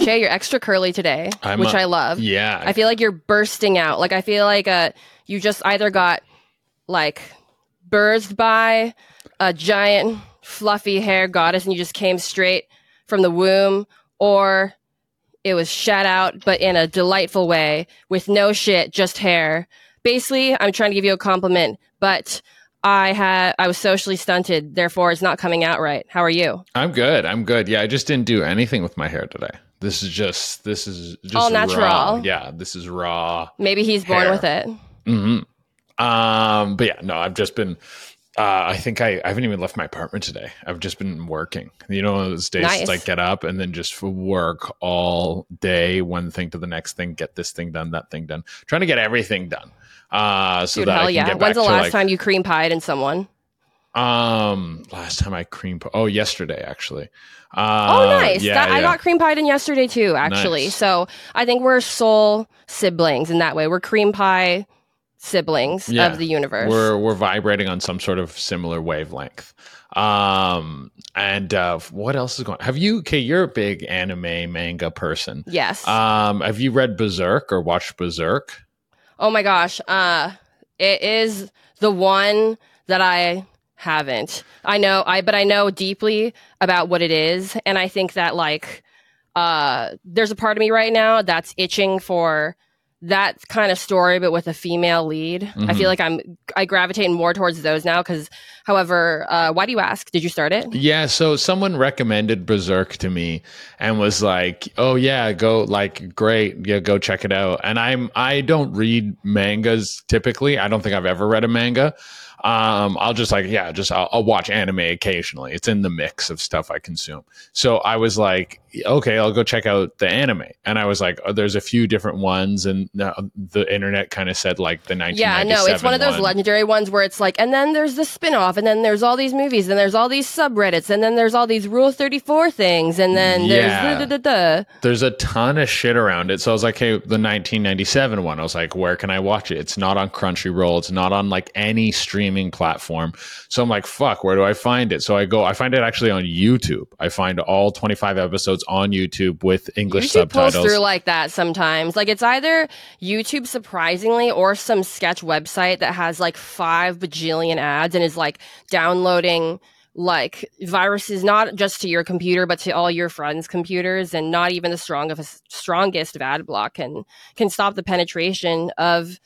Che, you're extra curly today, I'm which a- I love. yeah. I feel like you're bursting out. Like I feel like uh you just either got like birthed by a giant fluffy hair goddess and you just came straight from the womb, or it was shat out, but in a delightful way with no shit, just hair. Basically, I'm trying to give you a compliment, but I had I was socially stunted, therefore it's not coming out right. How are you? I'm good. I'm good. Yeah, I just didn't do anything with my hair today. This is just this is just All natural. raw. Yeah, this is raw. Maybe he's born Hair. with it. hmm Um, but yeah, no, I've just been. Uh, I think I, I haven't even left my apartment today. I've just been working. You know, those days Nice. like get up and then just work all day, one thing to the next thing, get this thing done, that thing done, trying to get everything done. Uh, so Dude, that I can yeah. get back When's the last like, time you cream pied in someone? Um, last time I cream. Oh, yesterday actually. Oh, Uh, nice. Yeah, That, I got cream pied in yesterday too, actually. Nice. So I think we're soul siblings in that way. We're cream pie siblings Yeah. of the universe. We're we're vibrating on some sort of similar wavelength. Um, and uh, what else is going? Have you? Okay, you're a big anime manga person. yes. Um, have you read Berserk or watched Berserk? oh my gosh. Uh, it is the one that I haven't. I know I, but I know deeply about what it is, and I think that like, uh, there's a part of me right now that's itching for that kind of story, but with a female lead. I Mhm. feel like I'm I gravitate more towards those now. Because, however, uh, why do you ask? Did you start it? Yeah, so someone recommended Berserk to me and was like, "Oh yeah, go like great, yeah, go check it out." And I'm I don't read mangas typically. I don't think I've ever read a manga. Um, I'll just like yeah, just I'll, I'll watch anime occasionally. It's in the mix of stuff I consume. So I was like, okay, I'll go check out the anime. And I was like, oh, there's a few different ones, and uh, the internet kind of said like the 1997 Yeah, no, it's one of those one. legendary ones where it's like, and then there's the spin-off, and then there's all these movies, and there's all these subreddits, and then there's all these Rule 34 things, and then Yeah. there's da da da da. there's a ton of shit around it. So I was like, hey, the 1997 one, I was like, where can I watch it? It's not on Crunchyroll. It's not on like any streaming platform. So I'm like, fuck, where do I find it? So I go, I find it actually on YouTube. I find all 25 episodes on YouTube with English YouTube pulls subtitles. through like that sometimes. Like it's either YouTube surprisingly or some sketch website that has like five bajillion ads and is like downloading like viruses not just to your computer but to all your friends' computers and not even the strongest strongest ad block can can stop the penetration of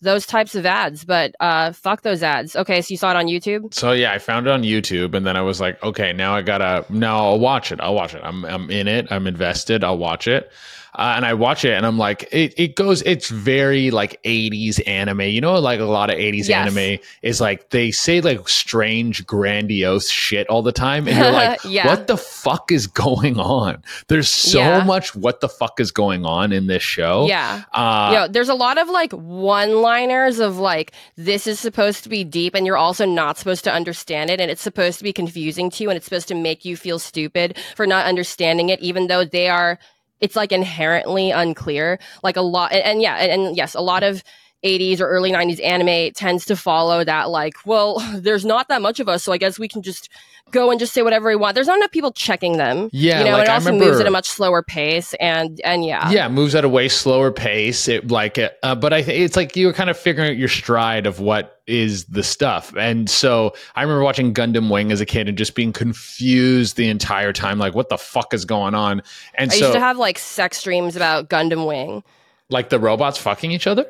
those types of ads. But uh fuck those ads. Okay, so you saw it on YouTube? So yeah, I found it on YouTube, and then I was like, okay, now I gotta, now I'll watch it. I'll watch it. I'm, I'm in it. I'm invested. I'll watch it. Uh, and I watch it, and I'm like, it, it goes, it's very like 80s anime. You know, like a lot of 80s Yes. anime is like they say like strange, grandiose shit all the time, and you're like, Yeah. what the fuck is going on? There's so Yeah. much what the fuck is going on in this show. Yeah. Uh, there's a lot of like one liners of like, this is supposed to be deep and you're also not supposed to understand it. And it's supposed to be confusing to you and it's supposed to make you feel stupid for not understanding it, even though they are, it's like inherently unclear. Like a lot, and, and yeah, and, and yes, a lot of 80s or early 90s anime tends to follow that, like, well, there's not that much of us, so I guess we can just go and just say whatever we want. There's not enough people checking them. Yeah, You know, like, it I also moves at a much slower pace. And, and yeah. yeah, moves at a way slower pace. It like, uh, but I think it's like you were kind of figuring out your stride of what is the stuff. And so I remember watching Gundam Wing as a kid and just being confused the entire time, like, what the fuck is going on? And I so, used to have like sex dreams about Gundam Wing. like, the robots fucking each other.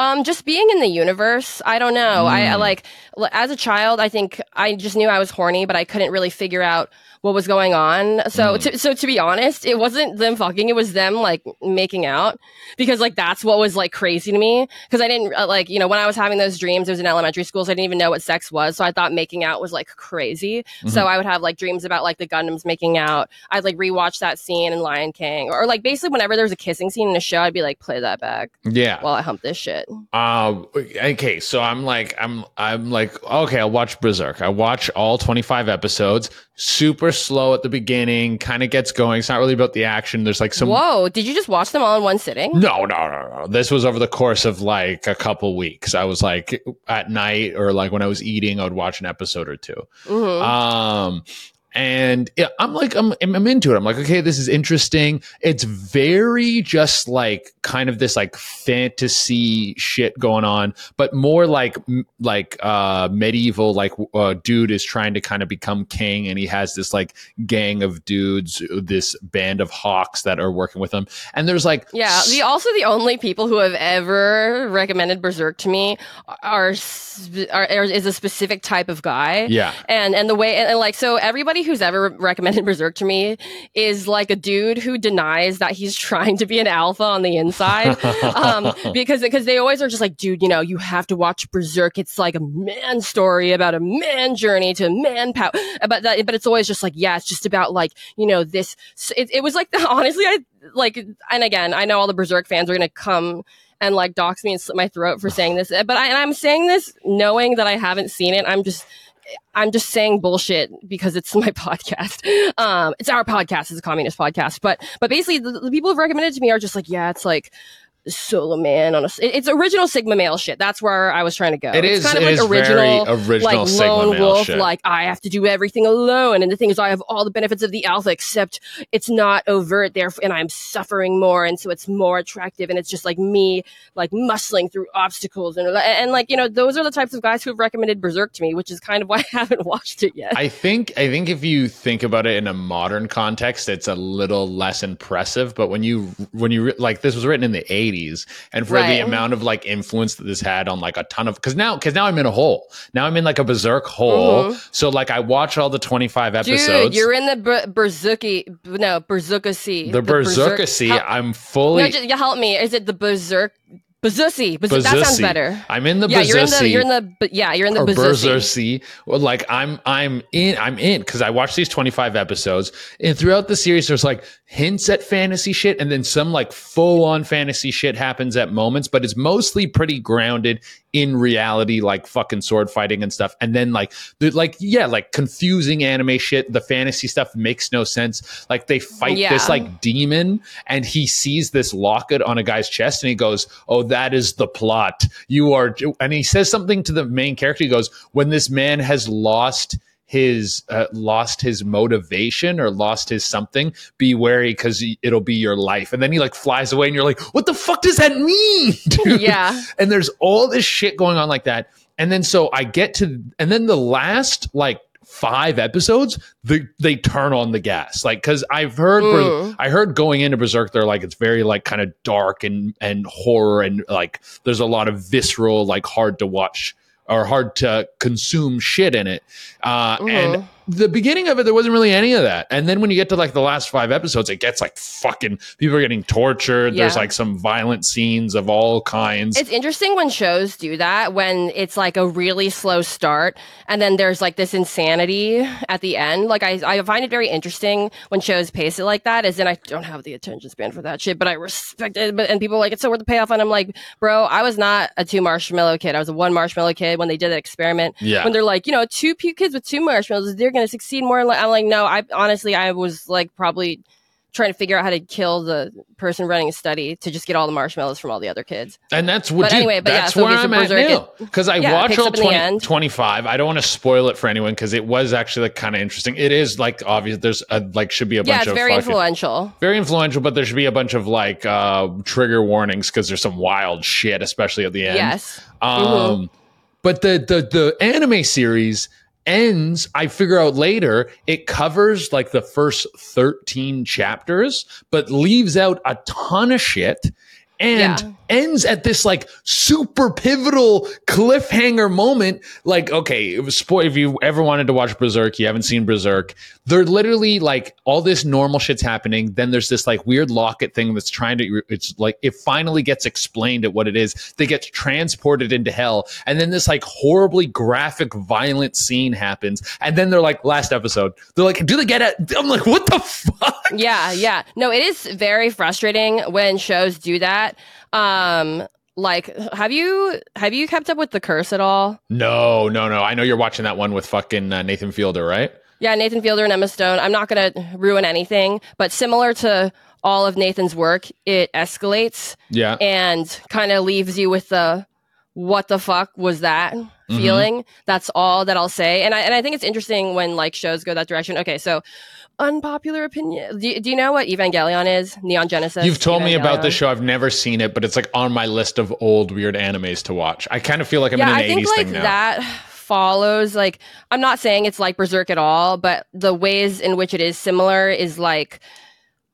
Um, just being in the universe. I don't know. I, I Mm. like as a child. I think I just knew I was horny, but I couldn't really figure out what was going on. So, Mm. to, so to be honest, it wasn't them fucking. It was them like making out because like that's what was like crazy to me. Because I didn't uh, like you know when I was having those dreams. It was in elementary school, so I didn't even know what sex was. So I thought making out was like crazy. Mm-hmm. So I would have like dreams about like the Gundams making out. I'd like rewatch that scene in Lion King, or like basically whenever there was a kissing scene in a show, I'd be like, play that back Yeah. while I hump this shit. Uh, okay, so I'm like, I'm, I'm like, okay, I'll watch Berserk. I watch all 25 episodes. Super slow at the beginning, kind of gets going. It's not really about the action. There's like some. Whoa! Did you just watch them all in one sitting? No, no, no, no. This was over the course of like a couple weeks. I was like at night or like when I was eating, I would watch an episode or 2 Mhm. Um, and yeah, I'm like, I'm, I'm into it. I'm like, okay, this is interesting. It's very just like kind of this like fantasy shit going on, but more like, like, uh, medieval, like, uh, dude is trying to kind of become king and he has this like gang of dudes, this band of hawks that are working with him. And there's like, Yeah. The also the only people who have ever recommended Berserk to me are, are, are is a specific type of guy. yeah. And and the way and, and, like so everybody who's ever recommended Berserk to me is like a dude who denies that he's trying to be an alpha on the inside. um, because because they always are just like, dude, you know, you have to watch Berserk. It's like a man story about a man journey to man power. But that, but it's always just like, yeah, it's just about like you know this. It, it was like honestly, I like, and again, I know all the Berserk fans are gonna come. And like dox me and slit my throat for saying this, but I, and I'm saying this knowing that I haven't seen it. I'm just I'm just saying bullshit because it's my podcast. Um, it's our podcast. It's a communist podcast. But but basically, the, the people who've recommended to me are just like, yeah, it's like solo man on a. It's original Sigma male shit. That's where I was trying to go. It it's is- kind of it like original, original like Sigma lone male wolf. shit. Like I have to do everything alone, and the thing is, I have all the benefits of the alpha, except it's not overt there, and I'm suffering more, and so it's more attractive, and it's just like me, like muscling through obstacles, and and like you know, those are the types of guys who have recommended Berserk to me, which is kind of why I haven't watched it yet. I think I think if you think about it in a modern context, it's a little less impressive. But when you when you re- like this was written in the '80s, and for the amount of like influence that this had on like a ton of because now because now I'm in a hole. Now I'm in like a berserk hole. So like I watch all the 25 episodes. Mm-hmm. Dude, you're in the Ber- Berzuki, no, Berzukacy. the Berserkacy. How- I'm fully No, just, help me. Is it the Berserk? Bazussy. Baz- that sounds better. I'm in the yeah, you're in the, Bazussi. you're in the, yeah, you're in the Bazussi. Well, like I'm I'm in I'm in because I watched these 25 episodes and throughout the series there's like hints at fantasy shit and then some like full on fantasy shit happens at moments, but it's mostly pretty grounded in reality, like fucking sword fighting and stuff. And then like the like yeah, like confusing anime shit. The fantasy stuff makes no sense. Like they fight Yeah. this like demon and he sees this locket on a guy's chest and he goes, Oh, that is the plot. You are, and he says something to the main character. He goes, When this man has lost his uh, lost his motivation or lost his something be wary because it'll be your life and then he like flies away and you're like what the fuck does that mean dude? Yeah. and there's all this shit going on like that and then so i get to and then the last like five episodes they they turn on the gas like because i've heard i heard going into berserk they're like it's very like kind of dark and and horror and like there's a lot of visceral like hard to watch or hard to consume shit in it uh Mhm. and the beginning of it, there wasn't really any of that. And then when you get to like the last five episodes, it gets like fucking people are getting tortured. There's like some violent scenes of all kinds. It's interesting when shows do that when it's like a really slow start and then there's like this insanity at the end. Like I, I find it very interesting when shows pace it like that. As in, I don't have the attention span for that shit, but I respect it. But and people are like it's so worth the payoff, and I'm like, bro, I was not a two marshmallow kid. I was a one marshmallow kid when they did that experiment. Yeah. When they're like, you know, two kids with two marshmallows, they're gonna succeed more. I'm like, no, I honestly, I was like probably trying to figure out how to kill the person running a study to just get all the marshmallows from all the other kids. And that's what But dude, anyway, but yeah, that's so where so I'm at now. Because I yeah, it watched all up in 20, 25. I don't want to spoil it for anyone because it was actually like kind of interesting. It is like obvious. There's a, like should be a Yeah, bunch of very fucking, influential. very influential, but there should be a bunch of like uh trigger warnings because there's some wild shit, especially at the end. Yes. Um, Mm-hmm. but the the the anime series ends. I figure out later it covers like the first thirteen chapters, but leaves out a ton of shit. And Yeah. ends at this like super pivotal cliffhanger moment. Like, okay, it was spoil. If you ever wanted to watch Berserk, you haven't seen Berserk. They're literally like all this normal shit's happening. Then there's this like weird locket thing that's trying to. It's like it finally gets explained at what it is. They get transported into hell, and then this like horribly graphic, violent scene happens. And then they're like, last episode, they're like, do they get it? I'm like, what the fuck? Yeah, yeah. No, it is very frustrating when shows do that. Um like have you have you kept up with the curse at all? No, no, no. I know you're watching that one with fucking uh, Nathan Fielder, right? Yeah, Nathan Fielder and Emma Stone. I'm not going to ruin anything, but similar to all of Nathan's work, it escalates Yeah. and kind of leaves you with the what the fuck was that Mm-hmm. feeling. That's all that I'll say. And I and I think it's interesting when like shows go that direction. Okay, so unpopular opinion. Do, do you know what Evangelion is? Neon Genesis. You've told me about this show. I've never seen it, but it's like on my list of old weird animes to watch. I kind of feel like I'm yeah, in I an think 80s like thing now. that follows like I'm not saying it's like Berserk at all, but the ways in which it is similar is like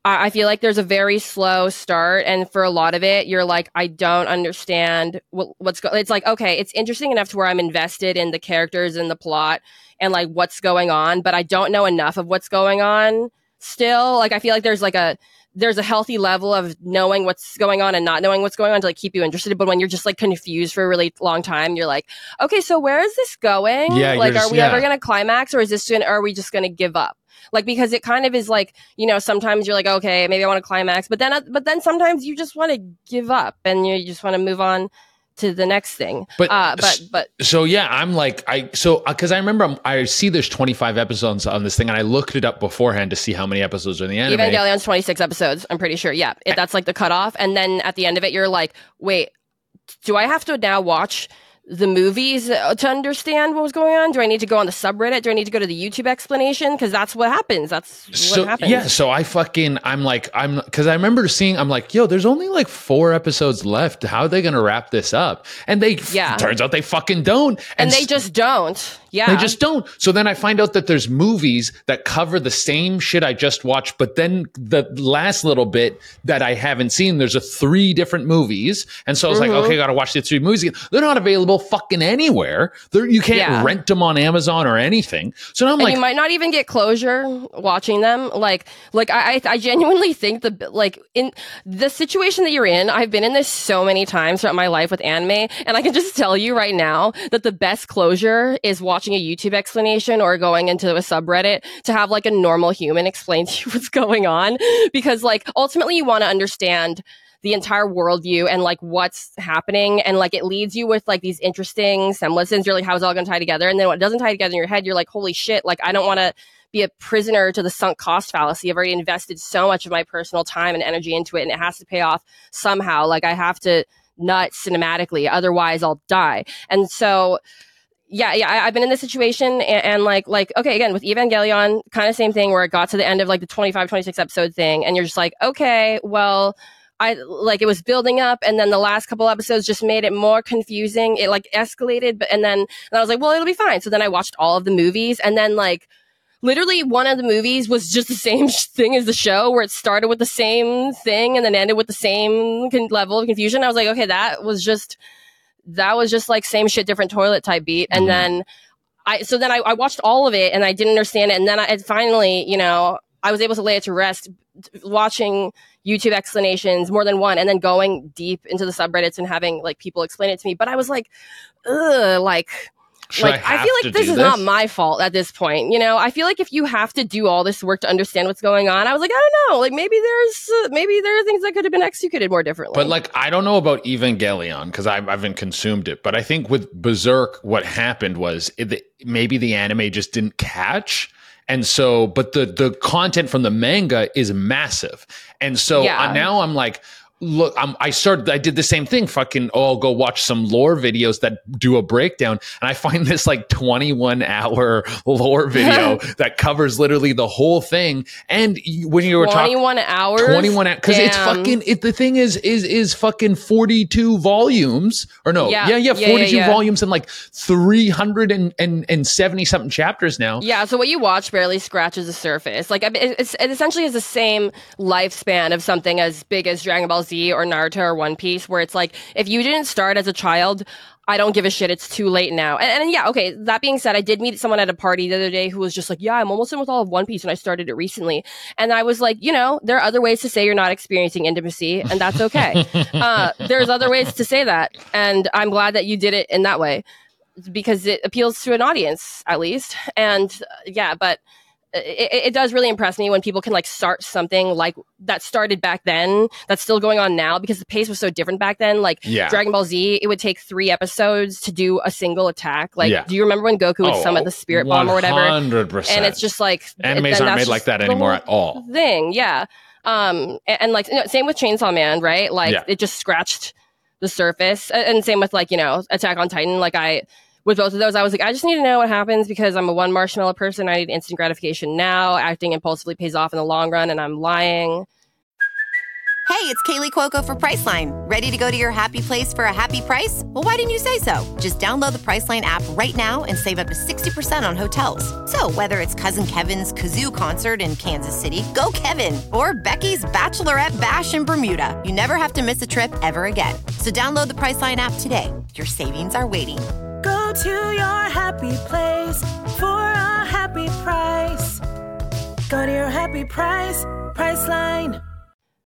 I feel like there's a very slow start, and for a lot of it, you're like, I don't understand what, what's going. It's like, okay, it's interesting enough to where I'm invested in the characters and the plot and like what's going on, but I don't know enough of what's going on. Still, like I feel like there's like a there's a healthy level of knowing what's going on and not knowing what's going on to like keep you interested. But when you're just like confused for a really long time, you're like, okay, so where is this going? Yeah, like, just- are we yeah. ever gonna climax, or is this gonna, are we just gonna give up? Like because it kind of is like you know sometimes you're like okay maybe I want to climax, but then uh, but then sometimes you just want to give up and you just want to move on to the next thing. But- uh, but but so yeah, I'm like I so because I remember I'm, I see there's 25 episodes on this thing, and I looked it up beforehand to see how many episodes are in the anime. Evangelion's 26 episodes. I'm pretty sure. Yeah, it, that's like the cutoff. And then at the end of it, you're like, wait, do I have to now watch the movies to understand what was going on? Do I need to go on the subreddit? Do I need to go to the YouTube explanation? Because that's what happens. That's what so happens. yeah, so I fucking I'm like I'm because I remember seeing I'm like yo, there's only like four episodes left. How are they gonna wrap this up? And they Yeah. turns out they fucking don't. and they s- just don't. Yeah, They just don't. So then I find out that there's movies that cover the same shit I just watched, but then the last little bit that I haven't seen, there's a three different movies. And so I was Mm-hmm. like, okay, I gotta watch the three movies again. They're not available fucking anywhere. They're, you can't Yeah. rent them on Amazon or anything. So now I'm and like, you might not even get closure watching them. Like, like I, I I genuinely think the like in the situation that you're in. I've been in this so many times throughout my life with anime, and I can just tell you right now that the best closure is watching a YouTube explanation or going into a subreddit to have like a normal human explain to you what's going on, because like ultimately you want to understand the entire worldview and like what's happening. And like it leads you with like these interesting semblances. You're like how's it all going to tie together? And then when it doesn't tie together in your head you're like holy shit like i don't want to be a prisoner to the sunk cost fallacy. I've already invested so much of my personal time and energy into it and it has to pay off somehow. Like i have to nut cinematically otherwise i'll die. And so yeah, yeah, I, I've been in this situation and, and like, like, okay, again, with Evangelion, kind of same thing where it got to the end of like the 25, 26 episode thing, and you're just like, okay, well, I like it was building up, and then the last couple episodes just made it more confusing. It like escalated, but and then and I was like, well, it'll be fine. So then I watched all of the movies, and then like literally one of the movies was just the same sh- thing as the show, where it started with the same thing and then ended with the same con- level of confusion. I was like, okay, that was just that was just like same shit, different toilet type beat. And Mhm. then I so then I, I watched all of it and I didn't understand it, and then I and finally, you know, I was able to lay it to rest, watching YouTube explanations, more than one, and then going deep into the subreddits and having like people explain it to me. But I was like, ugh, like Should like I, have feel like this is not my fault at this point. You know, I feel like if you have to do all this work to understand what's going on, I was like, I don't know, like maybe there's uh, maybe there are things that could have been executed more differently. But like, I don't know about Evangelion because I haven't consumed it. But I think with Berserk, what happened was it, maybe the anime just didn't catch. And so, but the the content from the manga is massive, and so Yeah. uh, now I'm like, look, I'm, I started, I did the same thing. Fucking, oh, I'll go watch some lore videos that do a breakdown, and I find this like 21 hour lore video that covers literally the whole thing. And when you were talking, 21 hours, 21 because it's fucking it, the thing is is is fucking 42 volumes or no yeah Yeah. yeah, Yeah, 42 yeah, yeah. volumes and like 370 something chapters now Yeah, so what you watch barely scratches the surface. Like it essentially is the same lifespan of something as big as Dragon Ball Z or Naruto or One Piece, where it's like if you didn't start as a child. I don't give a shit. It's too late now. And, and yeah, okay. That being said, I did meet someone at a party the other day who was just like, "Yeah, I'm almost in with all of One Piece, and I started it recently." And I was like, you know, there are other ways to say you're not experiencing intimacy, and that's okay. uh, there's other ways to say that, and I'm glad that you did it in that way because it appeals to an audience at least and uh, yeah but it, it- does really impress me when people can like start something like that started back then that's still going on now because the pace was so different back then. Like Yeah. dragon ball z it would take three episodes to do a single attack. Like Yeah. do you remember when goku would Oh, summon the spirit bomb or whatever? 100% and it's just like animes aren't made like that anymore at all. thing yeah. Um and, and, like you know, same with chainsaw man right? Like Yeah. it just scratched the surface. And same with like you know attack on titan. Like i with both of those i was like i just need to know what happens because i'm a one marshmallow person i need instant gratification now acting impulsively pays off in the long run and i'm lying Hey, it's Kaley Cuoco for Priceline. Ready to go to your happy place for a happy price? Well, why didn't you say so? Just download the Priceline app right now and save up to 60% on hotels. So, whether it's Cousin Kevin's Kazoo concert in Kansas City, go Kevin, or Becky's Bachelorette Bash in Bermuda, you never have to miss a trip ever again. So, download the Priceline app today. Your savings are waiting. Go to your happy place for a happy price. Go to your happy price, Priceline.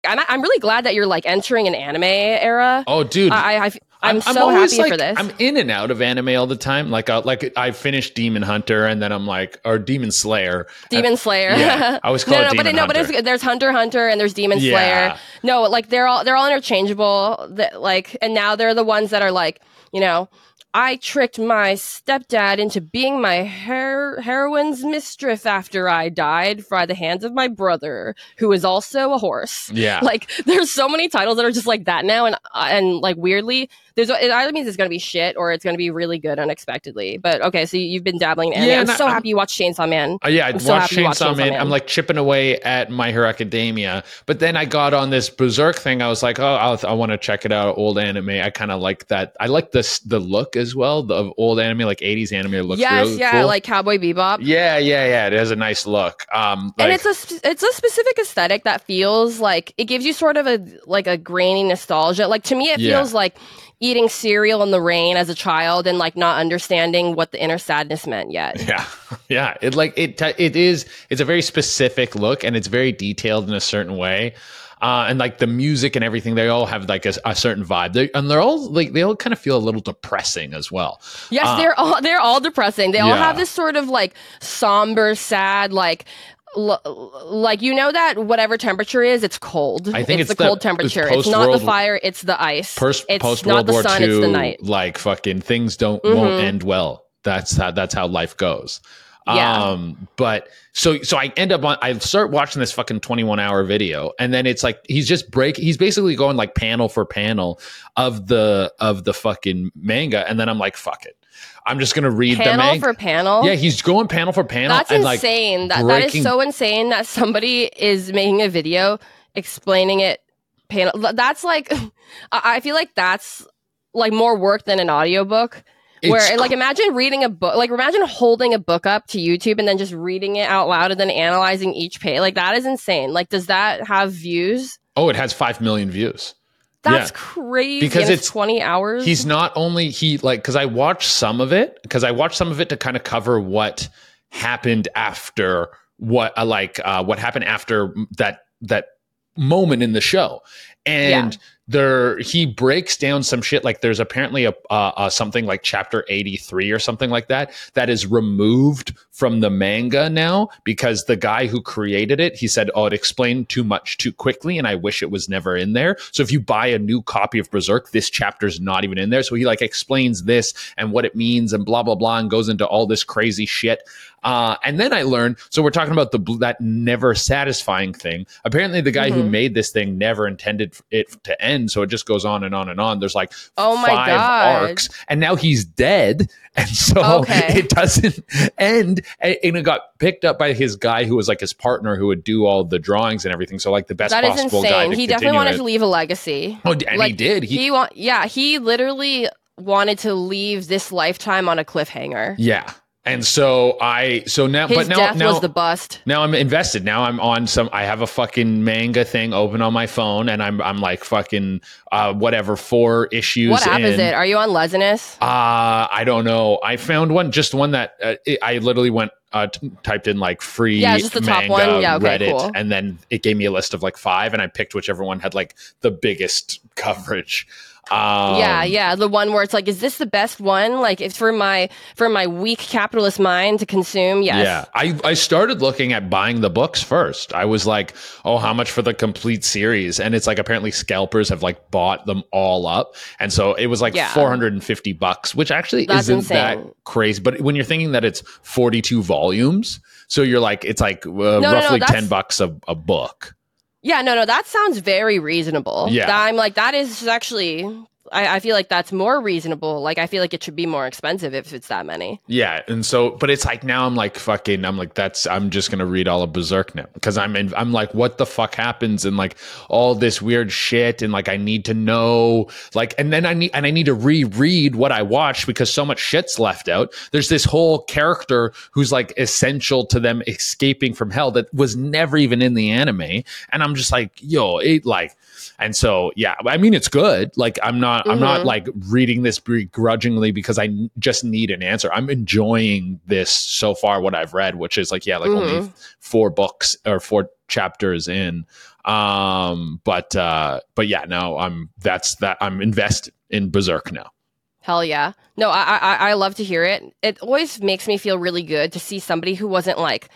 I'm, I'm really glad that you're like entering an anime era oh dude i, I i'm, so always, happy like, for this I'm in and out of anime all the time. Like, uh, like I finished Demon Hunter, and then I'm like, or Demon Slayer. Demon Slayer. yeah, I always call no, it no, but Demon no, but it's, there's Hunter Hunter and there's Demon Yeah. Slayer. No, like they're all they're all interchangeable. That like, and now they're the ones that are like, you know, I tricked my stepdad into being my her- heroine's mistress after I died by the hands of my brother, who is also a horse. Yeah. Like, there's so many titles that are just like that now, and uh, and like weirdly, there's it either means it's gonna be shit or it's gonna be really good unexpectedly. But okay, so you've been dabbling in anime. Yeah, I'm so I'm- happy you watched Chainsaw Man. Uh, yeah, I I'm so watched watched Chainsaw Chainsaw Man. Man. I'm like chipping away at My Hero Academia, but then I got on this Berserk thing. I was like, oh, I'll, I want to check it out. Old anime. I kind of like that. I like this the look as well. The of old anime, like 80s anime, looks yes, really yeah, cool. like Cowboy Bebop. yeah, yeah, yeah. It has a nice look. Um, and it's a sp- it's a specific aesthetic that feels like it gives you sort of a like a grainy nostalgia. Like to me, it Yeah. feels like eating cereal in the rain as a child and like not understanding what the inner sadness meant yet. Yeah, yeah. It like it. It is. It's a very specific look, and it's very detailed in a certain way. Uh, and like the music and everything, they all have like a, a certain vibe, they, and they're all like they all kind of feel a little depressing as well. Yes, Uh, they're all they're all depressing. They all Yeah. have this sort of like somber, sad, like. L- Like you know that whatever temperature is, it's cold. I think it's, it's the the- cold temperature. It's not the fire. It's the ice. Post it's post not World the War sun. II, It's the night. like fucking things don't Mhm. won't end well. That's how that's how life goes. Yeah. Um, but so so I end up on I start watching this fucking 21 hour video, and then it's like he's just break he's basically going like panel for panel of the of the fucking manga, and then I'm like, fuck it. I'm just gonna read the Panel for panel. yeah, he's going panel for panel. That's and like insane. that that breaking- is so insane that somebody is making a video explaining it. Panel. That's like, I I feel like that's like more work than an audiobook. Where like imagine reading a book, like imagine holding a book up to YouTube and then just reading it out loud and then analyzing each page. Like that is insane. Like, does that have views? Oh, it has five million views. That's Yeah. crazy. Because it's, it's- 20 hours. he's not only he like because i watched some of it because i watched some of it to kind of cover what happened after what uh, like uh, what happened after that that moment in the show and there he breaks down some shit like there's apparently a uh, uh, something like chapter 83 or something like that that is removed from the manga now because the guy who created it he said oh it explained too much too quickly and i wish it was never in there so if you buy a new copy of berserk this chapter's not even in there so he like explains this and what it means and blah blah blah and goes into all this crazy shit uh, and then I learned. So we're talking about the that never satisfying thing. Apparently, the guy who Mhm. made this thing never intended it to end. So it just goes on and on and on. There's like Oh my five God. arcs, and now he's dead, and so Okay. it doesn't end. And and it got picked up by his guy who was like his partner who would do all the drawings and everything. So like the best that is insane. He definitely wanted it. to leave a legacy. Oh, and he like, did. He, He want yeah, he literally wanted to leave this lifetime on a cliffhanger. yeah. And so I so now His but now death now was the bust. Now I'm invested. Now I'm on some. I have a fucking manga thing open on my phone, and I'm I'm like fucking uh whatever four issues. What app is it? Are you on Lesinus? Uh I don't know. I found one, just one that uh, it, I literally went uh, t- typed in like free Yeah, just the top manga one. Yeah, okay, Reddit, cool. and then it gave me a list of like five, and I picked whichever one had like the biggest coverage. Um, yeah, yeah, the one where it's like, is this the best one? Like, it's for my for my weak capitalist mind to consume. Yes. Yeah, I, I started looking at buying the books first. I was like, oh, how much for the complete series? And it's like apparently scalpers have like bought them all up, and so it was like Yeah. four hundred and fifty bucks, which actually That's isn't that crazy. But when you're thinking that it's forty two volumes, so you're like, it's like uh, no, roughly that's- ten bucks a, a book. Yeah, no, no, that sounds very reasonable. Yeah. I'm like, that is actually, I, I feel like that's more reasonable. Like, I feel like it should be more expensive if it's that many. Yeah, and so, but it's like now I'm like fucking. I'm like that's. I'm just gonna read all of Berserk now because I'm in. I'm like, what the fuck happens and like all this weird shit and like I need to know like and then I need and I need to reread what I watched because so much shit's left out. There's this whole character who's like essential to them escaping from hell that was never even in the anime, and I'm just like, yo, it like. And so, yeah, I mean, it's good. Like, I'm not, I'm not Mhm. like reading this begrudgingly because I n- just need an answer. I'm enjoying this so far, what I've read, which is like, yeah, like only Mhm. four books or four chapters in. Um, but, uh, but yeah, no, I'm, that's that I'm invested in Berserk now. Hell yeah. No, I, I I love to hear it. It always makes me feel really good to see somebody who wasn't like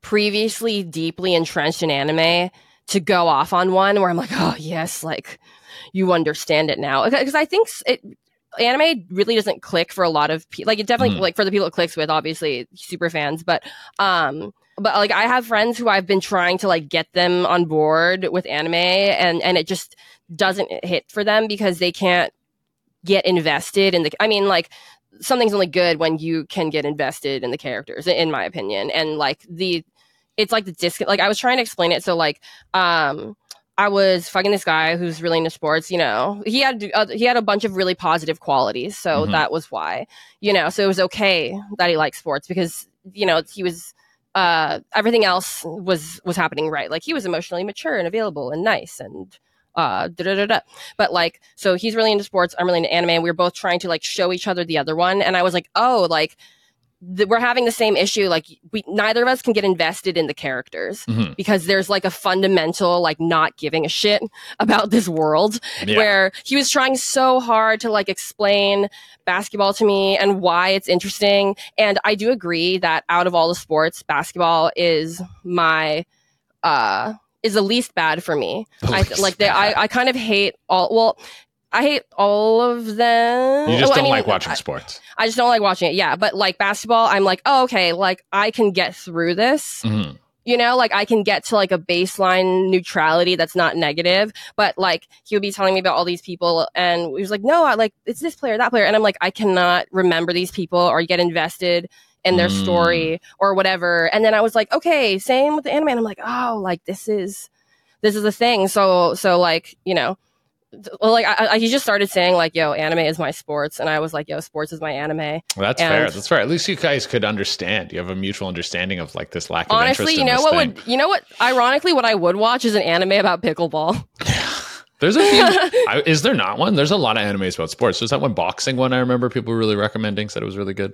previously deeply entrenched in anime to go off on one where I'm like, oh yes, like you understand it now. Because I think it anime really doesn't click for a lot of people. Like it definitely Mhm. like for the people it clicks with, obviously super fans, but um. But like I have friends who I've been trying to like get them on board with anime and and it just doesn't hit for them because they can't get invested in the i mean like something's only good when you can get invested in the characters in my opinion and like the it's like the disc like i was trying to explain it so like um i was fucking this guy who's really into sports you know he had uh, he had a bunch of really positive qualities so Mhm. that was why you know so it was okay that he liked sports because you know he was uh everything else was was happening right like he was emotionally mature and available and nice and uh da, da, da, da. but like so he's really into sports i'm really into anime and we were both trying to like show each other the other one and i was like oh like we're having the same issue like we neither of us can get invested in the characters Mhm. because there's like a fundamental like not giving a shit about this world Yeah. where he was trying so hard to like explain basketball to me and why it's interesting and i do agree that out of all the sports basketball is my uh is the least bad for me I like they. I, I kind of hate all well I hate all of them. You just I don't mean, like watching I, sports. I just don't like watching it. Yeah, but like basketball, I'm like, oh, okay, like I can get through this. Mhm. You know, like I can get to like a baseline neutrality that's not negative. But like he would be telling me about all these people, and he was like, no, I like it's this player, that player, and I'm like, I cannot remember these people or get invested in their Mm. story or whatever. And then I was like, okay, same with the anime. And I'm like, oh, like this is this is the thing. So so like you know. Well, like I, I, he just started saying like, "Yo, anime is my sports," and I was like, "Yo, sports is my anime." Well, that's And- fair. That's fair. At least you guys could understand. You have a mutual understanding of like this lack of Honestly, interest you know what thing. would you know what? Ironically, what I would watch is an anime about pickleball. There's a few. I, is there not one? There's a lot of animes about sports. There's that one boxing one I remember people really recommending. Said it was really good.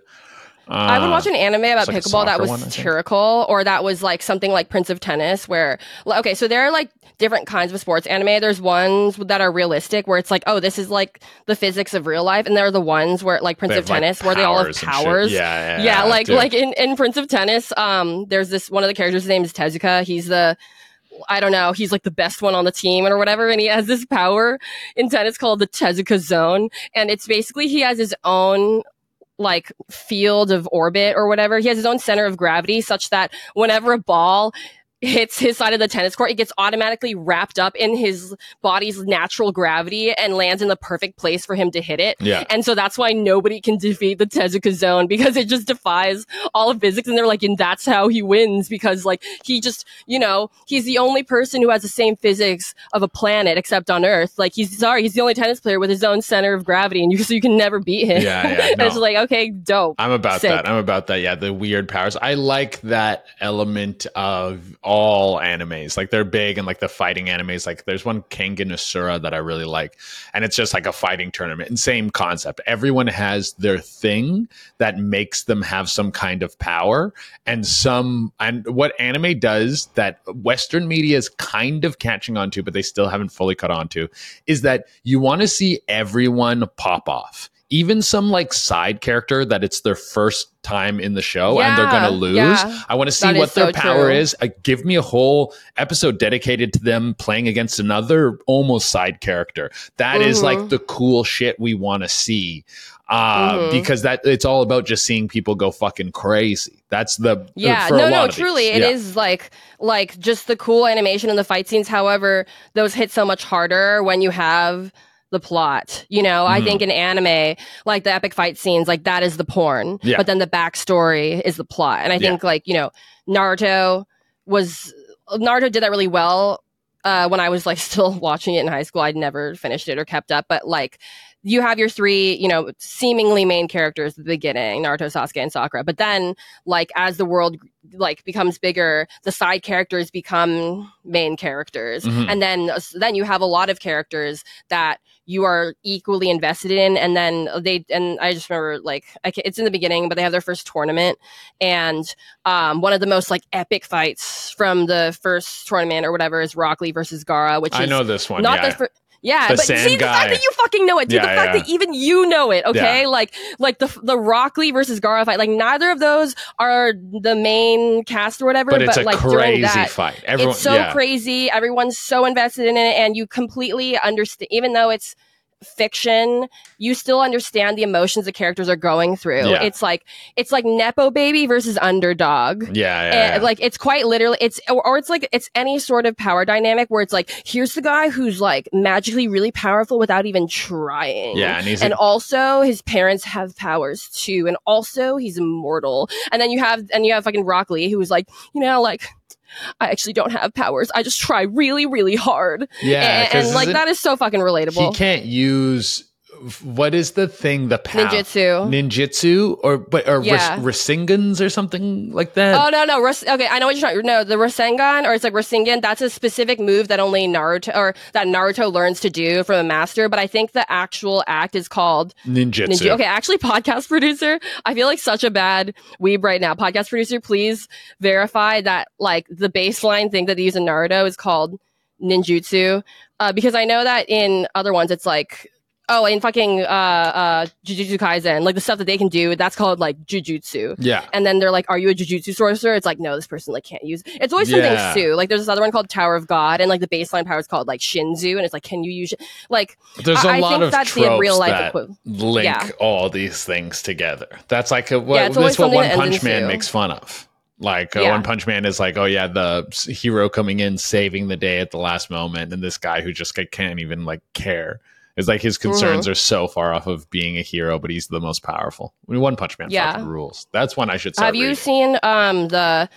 I would watch an anime about like pickleball that was one, satirical, or that was like something like Prince of Tennis, where okay, so there are like different kinds of sports anime. There's ones that are realistic, where it's like, oh, this is like the physics of real life, and there are the ones where like Prince of like, Tennis, where they all have powers powers. Yeah, yeah, yeah, yeah, like dude. like in in Prince of Tennis, um, there's this one of the characters. His name is Tezuka. He's the I don't know, he's like the best one on the team or whatever. And he has this power in tennis called the Tezuka zone. And it's basically he has his own like field of orbit or whatever. He has his own center of gravity such that whenever a ball hits his side of the tennis court, it gets automatically wrapped up in his body's natural gravity and lands in the perfect place for him to hit it. Yeah. And so that's why nobody can defeat the Tezuka zone because it just defies all of physics. And they're like, and that's how he wins because like he just, you know, he's the only person who has the same physics of a planet except on Earth. Like he's sorry, he's the only tennis player with his own center of gravity and you, so you can never beat him. Yeah, yeah, and it's like, okay, dope. I'm about Sick. that. I'm about that. Yeah, the weird powers. I like that element of all animes. Like they're big and like the fighting animes. Like there's one Kengan Asura that I really like, and it's just like a fighting tournament. And same concept. Everyone has their thing that makes them have some kind of power, and some and what anime does that Western media is kind of catching on to, but they still haven't fully caught on to, is that you want to see everyone pop off even some like side character that it's their first time in the show and they're gonna lose. yeah. I want to see That what is their so power true. is. Uh, give me a whole episode dedicated to them playing against another almost side character. That is Mhm. like the cool shit we want to see. Uh, Mhm. because that it's all about just seeing people go fucking crazy. That's the Yeah, for a no, no, of these. truly, it Yeah. is like like just the cool animation and the fight scenes. However, those hit so much harder when you have the plot. You know, I Mhm. think in anime, like the epic fight scenes, like that is the porn, Yeah. but then the backstory is the plot. And I Yeah. think like you know, Naruto was Naruto did that really well. Uh, when I was like still watching it in high school, I'd never finished it or kept up, but like you have your three, you know, seemingly main characters at the beginning, Naruto, Sasuke, and Sakura. But then, like, as the world like becomes bigger, the side characters become main characters, Mhm. and then then you have a lot of characters that you are equally invested in. And then they and I just remember like I it's in the beginning, but they have their first tournament, and um, one of the most like epic fights from the first tournament or whatever is Rock Lee versus Gaara, which I know this one. not yeah. the fir- yeah, The but see the fact that you fucking know it, dude. Yeah, the fact yeah. that even you know it, okay? Like, like the the Rock Lee versus Gaara fight. Like, neither of those are the main cast or whatever. but it's a like crazy that, fight. Everyone, it's so yeah. crazy. Everyone's so invested in it, and you completely understand. Even though it's fiction, you still understand the emotions the characters are going through. Yeah. It's like it's like nepo baby versus underdog. Yeah, yeah, yeah. like it's quite literally it's or, or it's like it's any sort of power dynamic where it's like here's the guy who's like magically really powerful without even trying. Yeah, and and a- also his parents have powers too, and also he's immortal. And then you have and you have fucking Rock Lee who's like you know like. I actually don't have powers. I just try really, really hard. Yeah, and, and, like that is so fucking relatable. he can't use what is the thing the power Ninjutsu. ninjutsu or but or Yeah. ris- Rasengans or something like that. Oh no no okay I know what you're talking no the Rasengan or it's like Rasengan that's a specific move that only Naruto or that Naruto learns to do from a master but I think the actual act is called Ninjutsu. ninja okay actually podcast producer I feel like such a bad weeb right now podcast producer please verify that like the baseline thing that they use in Naruto is called ninjutsu uh, because I know that in other ones it's like oh in fucking uh uh Jujutsu Kaisen like the stuff that they can do that's called like jujutsu Yeah. and then they're like, "Are you a jujutsu sorcerer?" It's like, no, this person like can't use. It's always Yeah. something too. Like there's this other one called Tower of God, and like the baseline power is called like Shinsu, and it's like, can you use it? Like There's a I- I lot think of that's the real life equivalent. link Yeah. all these things together. That's like a, what, Yeah, that's what One Punch Man two. makes fun of. Like uh, Yeah. One Punch Man is like, oh yeah, the hero coming in saving the day at the last moment, and this guy who just can't even like care. It's like his concerns Mm-hmm. are so far off of being a hero, but he's the most powerful. I mean, One Punch Man Yeah. fucking rules. That's one I should Have you reading. seen um the?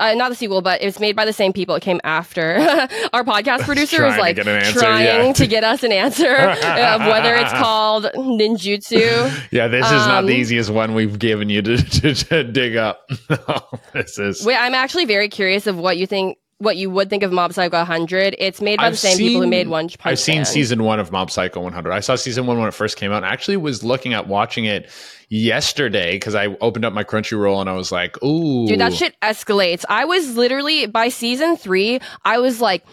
Uh, not the sequel, but it's made by the same people. It came after our podcast producer to like get an answer, trying yeah. to get us an answer of whether it's called ninjutsu. yeah, this is not the Um, easiest one we've given you to, to, to dig up. No, this is Wait, I'm actually very curious of what you think what you would think of Mob Psycho 100. It's made by I've the same people who made One Punch I've seen Man. season one of Mob Psycho 100. I saw season one when it first came out. I actually was looking at watching it yesterday because I opened up my Crunchyroll and I was like, "Ooh, Dude, that shit escalates. I was literally by season three, I was like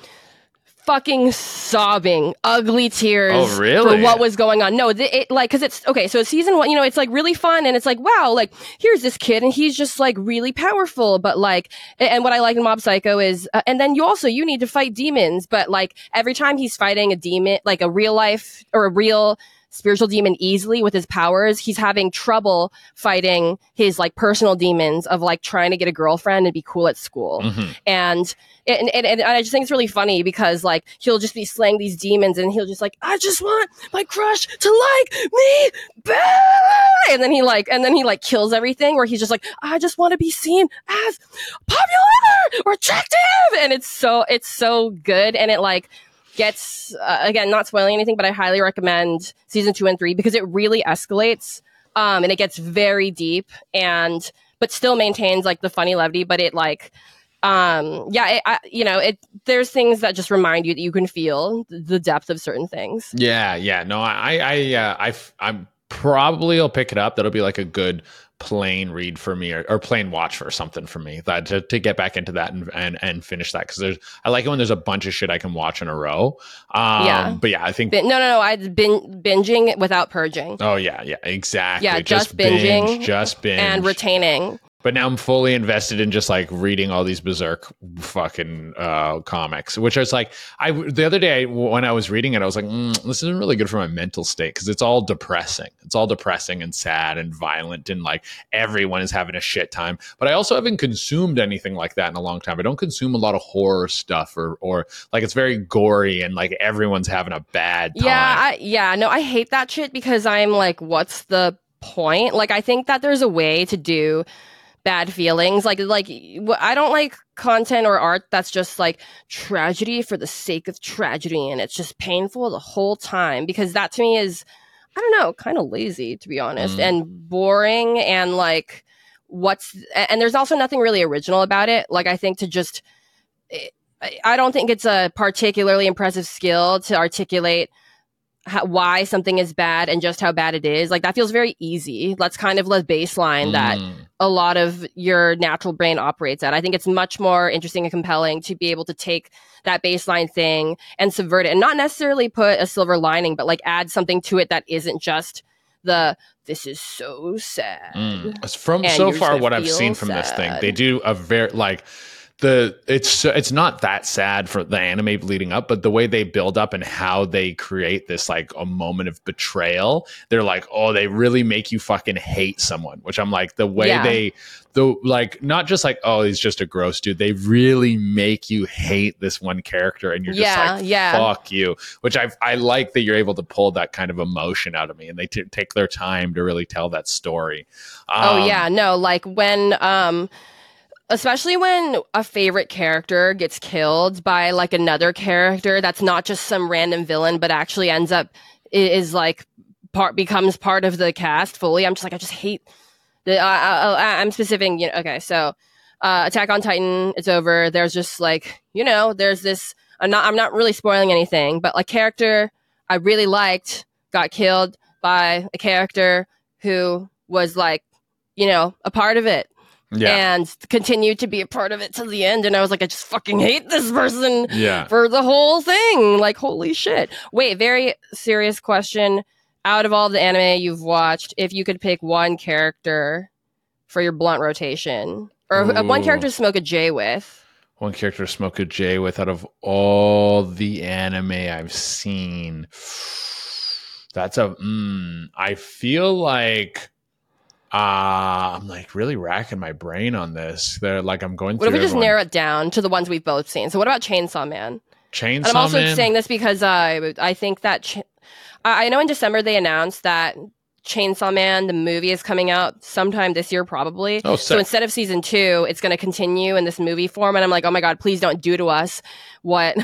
fucking sobbing, ugly tears. Oh, really? For what was going on? No, th- it like because it's okay. So season one, you know, it's like really fun, and it's like wow, like here's this kid, and he's just like really powerful. But like, and what I like in Mob Psycho is, uh, and then you also you need to fight demons, but like every time he's fighting a demon, like a real life or a real spiritual demon easily with his powers. He's having trouble fighting his like personal demons of like trying to get a girlfriend and be cool at school. Mhm. and, and, and and I just think it's really funny because like he'll just be slaying these demons and he'll just like I just want my crush to like me back and then he like and then he like kills everything where he's just like I just want to be seen as popular or attractive! And it's so it's so good. And it like gets uh, again not spoiling anything but I highly recommend season 2 and 3 because it really escalates um and it gets very deep and but still maintains like the funny levity but it like um yeah it, I, you know it there's things that just remind you that you can feel the depth of certain things Yeah, yeah. No, I, I, uh, I, I'm probably will pick it up. That'll be like a good plain read for me, or, or plain watch for something for me. That to, to get back into that and and, and finish that because there's I like it when there's a bunch of shit I can watch in a row. Um, Yeah. But yeah, I think. Bin- no no no i've been binging without purging Oh yeah, yeah, exactly. Yeah, just binging binge, just binge, and retaining But now I'm fully invested in just like reading all these berserk fucking uh, comics, which is like I the other day I, when I was reading it, I was like, mm, this isn't really good for my mental state because it's all depressing. It's all depressing and sad and violent and like everyone is having a shit time. But I also haven't consumed anything like that in a long time. I don't consume a lot of horror stuff or or like it's very gory and like everyone's having a bad time. Yeah, I, yeah, no, I hate that shit because I'm like, what's the point? Like, I think that there's a way to do bad feelings. Like, like I don't like content or art that's just like tragedy for the sake of tragedy, and it's just painful the whole time because that to me is, I don't know, kind of lazy to be honest, Mm. and boring, and like, what's and there's also nothing really original about it. Like, I think to just I- I don't think it's a particularly impressive skill to articulate how, why something is bad and just how bad it is. Like that feels very easy. That's kind of the baseline that Mm. a lot of your natural brain operates at. I think it's much more interesting and compelling to be able to take that baseline thing and subvert it and not necessarily put a silver lining, but like add something to it that isn't just the this is so sad. Mm. From so far, what I've seen from this thing, they do a very like the it's it's not that sad for the anime leading up, but the way they build up and how they create this like a moment of betrayal, they're like, oh, they really make you fucking hate someone. Which I'm like the way Yeah. they the like not just like oh he's just a gross dude. They really make you hate this one character, and you're just like yeah. fuck you. Which I I like that you're able to pull that kind of emotion out of me, and they t- take their time to really tell that story. oh Um, yeah, no, like when um especially when a favorite character gets killed by like another character that's not just some random villain but actually ends up is like part becomes part of the cast fully. I'm just like I just hate the I, I, I'm specific, you know, okay, so uh Attack on Titan it's over. There's just like, you know, there's this I'm not I'm not really spoiling anything, but like character I really liked got killed by a character who was like, you know, a part of it Yeah. and continued to be a part of it to the end. And I was like, I just fucking hate this person Yeah. for the whole thing. Like, holy shit. Wait, very serious question. Out of all the anime you've watched, if you could pick one character for your blunt rotation, or uh, one character to smoke a J with, One character to smoke a J with out of all the anime I've seen. That's a. Mm, I feel like. Uh, I'm like really racking my brain on this. They're like I'm going what if we just everyone. narrow it down to the ones we've both seen? So, what about Chainsaw Man? Chainsaw And I'm also Man? saying this because uh, I think that Ch- I know in December they announced that Chainsaw Man the movie is coming out sometime this year probably. Oh, so sick. instead of season two, it's going to continue in this movie form, and I'm like, oh my god, please don't do to us what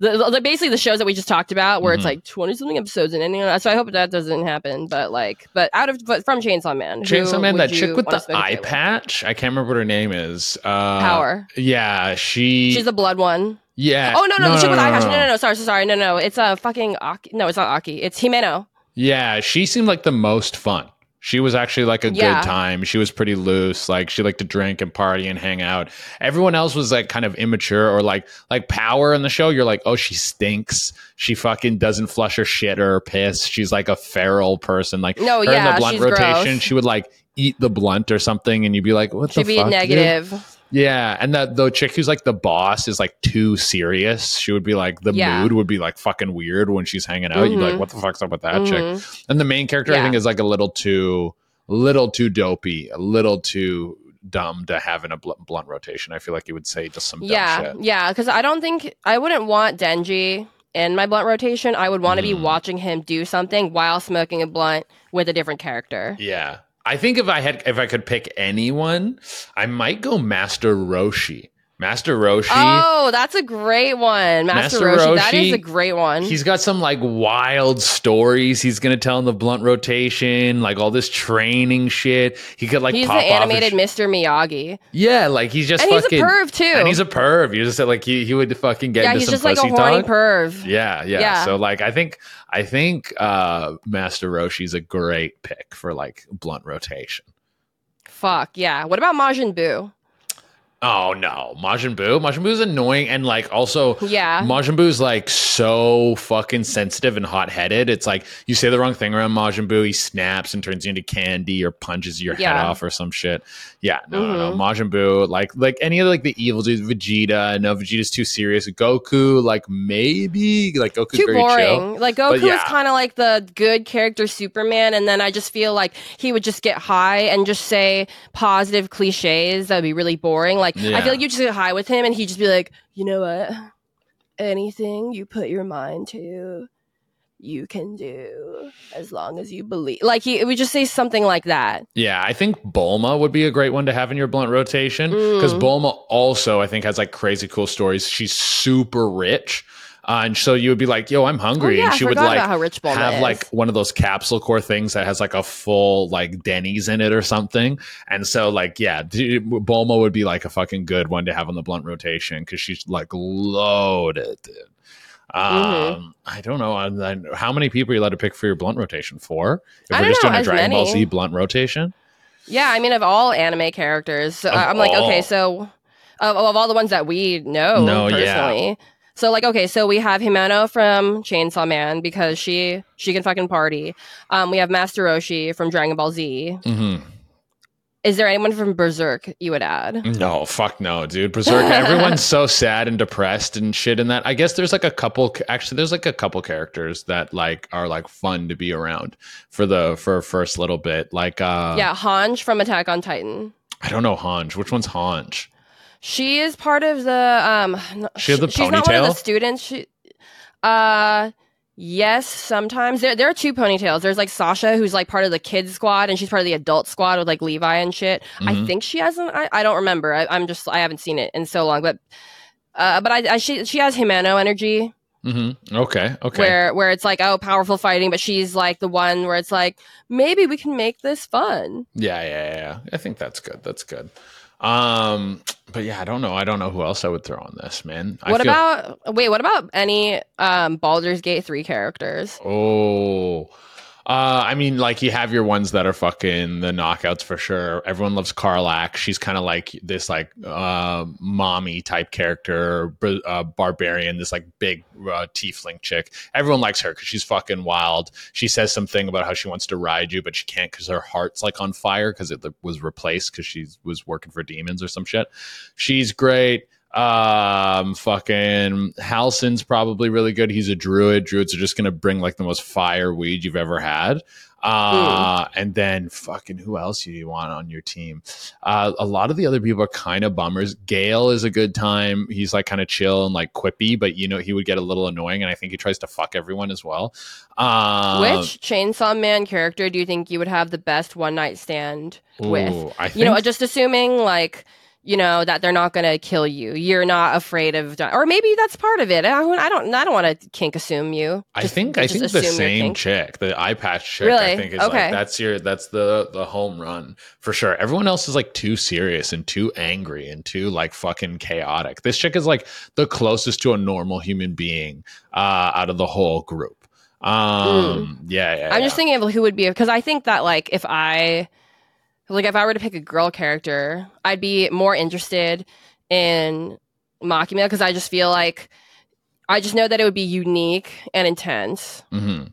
the, the basically the shows that we just talked about, where Mhm. it's like twenty something episodes, and any so I hope that doesn't happen. But like, but out of but from Chainsaw Man, Chainsaw Man, that chick with the eye date with? patch. I can't remember what her name is. Uh, Power. Yeah, she. She's the blood one. yeah. Oh no, no, the chick with eye patch. No, no, no. Sorry, sorry, sorry. No, no. It's a fucking Aki. No, it's not Aki. It's Himeno. Yeah, she seemed like the most fun. She was actually like a Yeah. good time. She was pretty loose. Like she liked to drink and party and hang out. Everyone else was like kind of immature or like like power in the show. You're like, oh, she stinks. She fucking doesn't flush her shit or her piss. She's like a feral person. Like No, her in the blunt rotation, gross. she would like eat the blunt or something, and you'd be like, what the fuck? She'd the be fuck? dude? Yeah, and that the chick who's like the boss is like too serious. She would be like the Yeah. mood would be like fucking weird when she's hanging out. You'd be like, Mhm. what the fuck's up with that chick? Mhm. And the main character, I think, is like a little too, little too dopey, a little too dumb to have in a bl- blunt rotation. I feel like you would say just some dumb Yeah, shit. yeah. Because I don't think I wouldn't want Denji in my blunt rotation. I would want to be Mm. watching him do something while smoking a blunt with a different character. Yeah. I think if I had, if I could pick anyone, I might go Master Roshi. Master Roshi. Oh, that's a great one, Master, Master Roshi. That is a great one. He's got some like wild stories he's gonna tell in the blunt rotation, like all this training shit. He could like he's pop the off animated sh- Mr. Miyagi, yeah, like he's just and he's a fucking perv too. and he's a perv. You just said like he, he would fucking get yeah, into he's some just like a horny talk. perv. Yeah, yeah, Yeah. So like I think I think uh Master Roshi's a great pick for like blunt rotation. Fuck yeah. What about Majin Buu? Oh no, Majin Buu. Majin Buu's annoying and like also Yeah. Majin Buu's like so fucking sensitive and hot headed. It's like you say the wrong thing around Majin Buu, he snaps and turns you into candy or punches your head off or some shit. Yeah, no, no, no. Mhm. Majin Buu, like like any of like the evil dudes, Vegeta. No, Vegeta's too serious. Goku, like maybe like Goku's Too very boring. chill. Like Goku is kind of like the good character Superman, and then I just feel like he would just get high and just say positive cliches that would be really boring. Like I Yeah. feel like you just get high with him, and he'd just be like, you know what? Anything you put your mind to, you can do as long as you believe. Like he it would just say something like that. Yeah, I think Bulma would be a great one to have in your blunt rotation because Mm. Bulma also, I think, has like crazy cool stories. She's super rich. Uh, and so you would be like, yo, I'm hungry. Oh, yeah, and she would like how rich Bulma have is. like one of those Capsule Corp things that has like a full like Denny's in it or something. And so like, yeah, d- Bulma would be like a fucking good one to have on the blunt rotation because she's like loaded. dude. Um, Mm-hmm. I don't know. and then How many people are you allowed to pick for your blunt rotation? Four? If we're just know, doing a Dragon Ball many. Z blunt rotation? Yeah, I mean of all anime characters. So I'm like, okay, so of, of all the ones that we know No, yeah. So like, okay, so we have Himeno from Chainsaw Man because she she can fucking party. Um, we have Master Roshi from Dragon Ball Z. hmm Is there anyone from Berserk you would add? No, fuck no, dude. Berserk. Everyone's so sad and depressed and shit in that. I guess there's like a couple. Actually, there's like a couple characters that like are like fun to be around for the for first little bit. Like, uh yeah, Hanj from Attack on Titan. I don't know Hanj. Which one's Hanj? She is part of the um. She has the she's not one of the students. She, uh, yes, sometimes there there are two ponytails. There's like Sasha, who's like part of the kids squad, and she's part of the adult squad with like Levi and shit. I Mhm. think she has an. I, I don't remember. I, I'm just I haven't seen it in so long, but. Uh, but I, I she she has Himeno energy hmm Okay. Okay. where where it's like oh powerful fighting, but she's like the one where it's like maybe we can make this fun. Yeah, yeah, yeah. I think that's good. That's good. Um, but yeah, I don't know. I don't know who else I would throw on this, man. What feel- about wait? What about any um Baldur's Gate three characters? Oh, uh, I mean, like you have your ones that are fucking the knockouts for sure. Everyone loves Karlach. She's kind of like this, like uh, mommy type character, uh, barbarian. This like big uh, tiefling chick. Everyone likes her because she's fucking wild. She says something about how she wants to ride you, but she can't because her heart's like on fire because it was replaced because she was working for demons or some shit. She's great. Um, fucking Halsin's probably really good. He's a druid. Druids are just gonna bring like the most fire weed you've ever had. Uh, and then fucking who else do you want on your team? Uh, a lot of the other people are kind of bummers. Gale is a good time. He's like kind of chill and like quippy, but you know he would get a little annoying, and I think he tries to fuck everyone as well. Um, Which Chainsaw Man character do you think you would have the best one night stand with? ooh, think, You know, just assuming like you know that they're not going to kill you. You're not afraid of, di- or maybe that's part of it. I, I don't. I don't want to kink assume you. I think I just think the same chick, the eye patch chick, I Really? think is Okay. like that's your that's the the home run for sure. Everyone else is like too serious and too angry and too like fucking chaotic. This chick is like the closest to a normal human being uh out of the whole group. Um yeah, yeah. Mm. I'm just thinking of who would be because I think that like if I like if I were to pick a girl character, I'd be more interested in Makima because I just feel like I just know that it would be unique and intense. hmm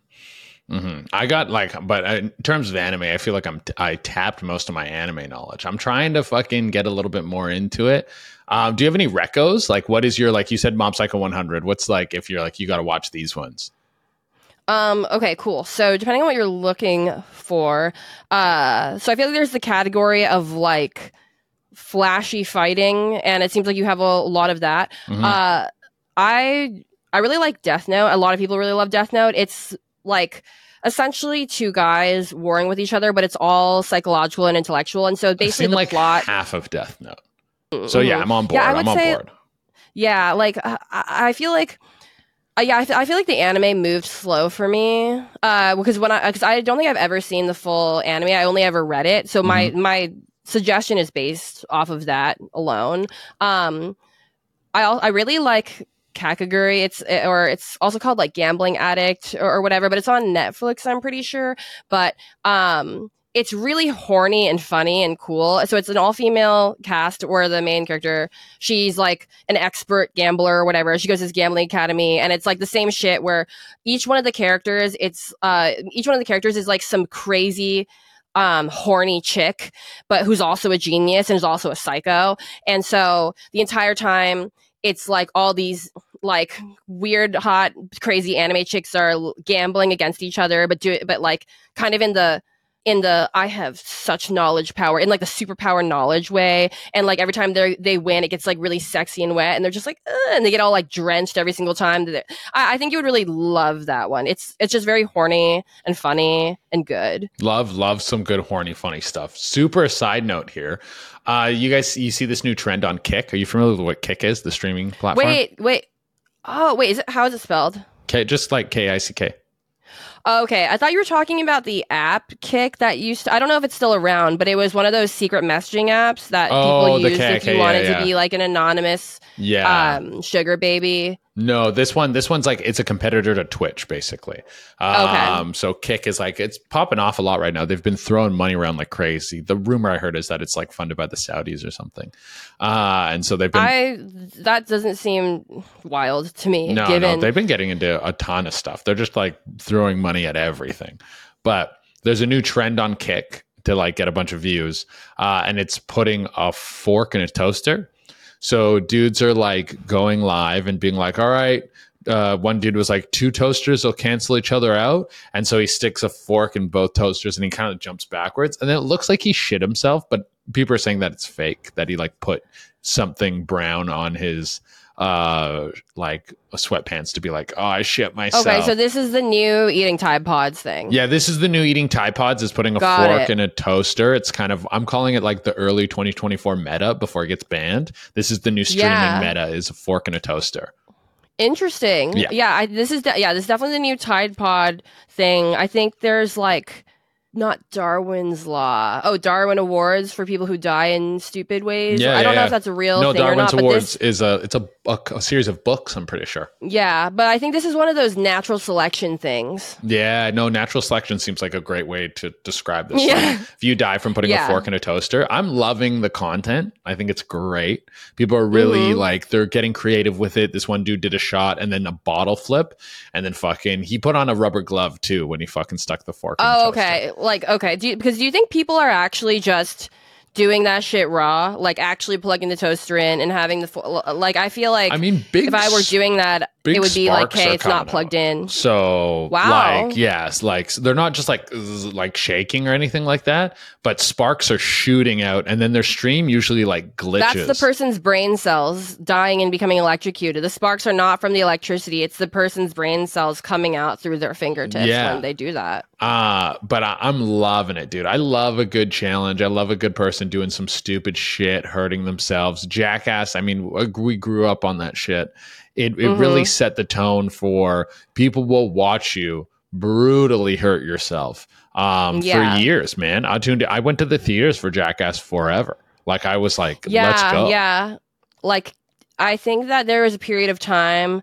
hmm I got like, but in terms of anime, I feel like I'm I tapped most of my anime knowledge. I'm trying to fucking get a little bit more into it. Um, do you have any recos? Like, what is your like? You said Mob Psycho 100. What's like if you're like you got to watch these ones? Um, okay, cool. So depending on what you're looking for, uh, so I feel like there's the category of like flashy fighting, and it seems like you have a lot of that. Mhm. Uh, I I really like Death Note. A lot of people really love Death Note. It's like essentially two guys warring with each other, but it's all psychological and intellectual. And so basically, the like plot. half of Death Note. So yeah, Mhm. I'm on board. Yeah, I would I'm on say- board. Yeah, like uh, I, I feel like. Uh, yeah, I, f- I feel like the anime moved slow for me uh, because when I because I don't think I've ever seen the full anime. I only ever read it, so my Mm-hmm. my suggestion is based off of that alone. Um, I I really like Kakegurui. It's eh, or it's also called like Gambling Addict or, or whatever, but it's on Netflix. I'm pretty sure, but um. It's really horny and funny and cool. So it's an all-female cast where the main character she's like an expert gambler or whatever. She goes to this gambling academy, and it's like the same shit where each one of the characters, it's uh, each one of the characters is like some crazy, um, horny chick, but who's also a genius and is also a psycho. And so the entire time, it's like all these like weird, hot, crazy anime chicks are gambling against each other, but do it, but like kind of in the in the I have such knowledge power in like the superpower knowledge way, and like every time they they win, it gets like really sexy and wet, and they're just like, and they get all like drenched every single time. I, I think you would really love that one. It's it's just very horny and funny and good. Love, love some good horny, funny stuff. Super side note here. Uh, you guys, you see this new trend on Kick? Are you familiar with what Kick is? The streaming platform. Wait, wait. Oh, wait. Is it how is it spelled? K, just like K I C K. Oh, okay, I thought you were talking about the app Kick that used to. I don't know if it's still around, but it was one of those secret messaging apps that Oh, people used K- if you yeah, wanted yeah. to be like an anonymous Yeah. um, sugar baby. No, this one, this one's like it's a competitor to Twitch, basically. Um, so Kick is like it's popping off a lot right now. They've been throwing money around like crazy. The rumor I heard is that it's like funded by the Saudis or something. Uh, and so they've been I that doesn't seem wild to me. no, given no, they've been getting into a ton of stuff. They're just like throwing money at everything. But there's a new trend on Kick to like get a bunch of views, uh, and it's putting a fork in a toaster. So dudes are like going live and being like, "All right." Uh, one dude was like, two toasters will cancel each other out. And so he sticks a fork in both toasters and he kind of jumps backwards. And then it looks like he shit himself, but people are saying that it's fake, that he like put something brown on his uh like sweatpants to be like, oh, I shit myself. okay. So this is the new eating Tide Pods thing. Yeah, this is the new eating Tide Pods is putting a Got fork it. in a toaster. It's kind of I'm calling it like the early 2024 meta before it gets banned. This is the new streaming Yeah. meta is a fork in a toaster. Interesting. Yeah. Yeah. I, this is de- yeah. This is definitely the new Tide Pod thing. I think there's like not Darwin's law. Oh, Darwin Awards for people who die in stupid ways. Yeah, I don't yeah, know yeah. if that's a real no, thing or Darwin's not. Awards But this, is a it's a, a, a series of books, I'm pretty sure. yeah, but I think this is one of those natural selection things. Yeah, no, natural selection seems like a great way to describe this. Yeah. Like, if you die from putting Yeah. a fork in a toaster, I'm loving the content. I think it's great. People are really Mhm. like they're getting creative with it. This one dude did a shot and then a bottle flip, and then fucking he put on a rubber glove too when he fucking stuck the fork. in the Oh, okay. Like, okay. Do you, because do you think people are actually just doing that shit raw, like actually plugging the toaster in and having the fo- like? I feel like I mean, big. if I were doing that, it would be like, hey, it's not plugged out. in. So, Wow. like, yes, like they're not just like like shaking or anything like that, but sparks are shooting out, and then their stream usually like glitches. That's the person's brain cells dying and becoming electrocuted. The sparks are not from the electricity; it's the person's brain cells coming out through their fingertips Yeah. when they do that. Uh, but I, I'm loving it, dude. I love a good challenge. I love a good person doing some stupid shit, hurting themselves. Jackass. I mean, we grew up on that shit. It it really set the tone for people will watch you brutally hurt yourself um, Yeah. for years, man. I tuned. I went to the theaters for Jackass forever. Like I was like, yeah, let's go. Yeah. Like I think that there was a period of time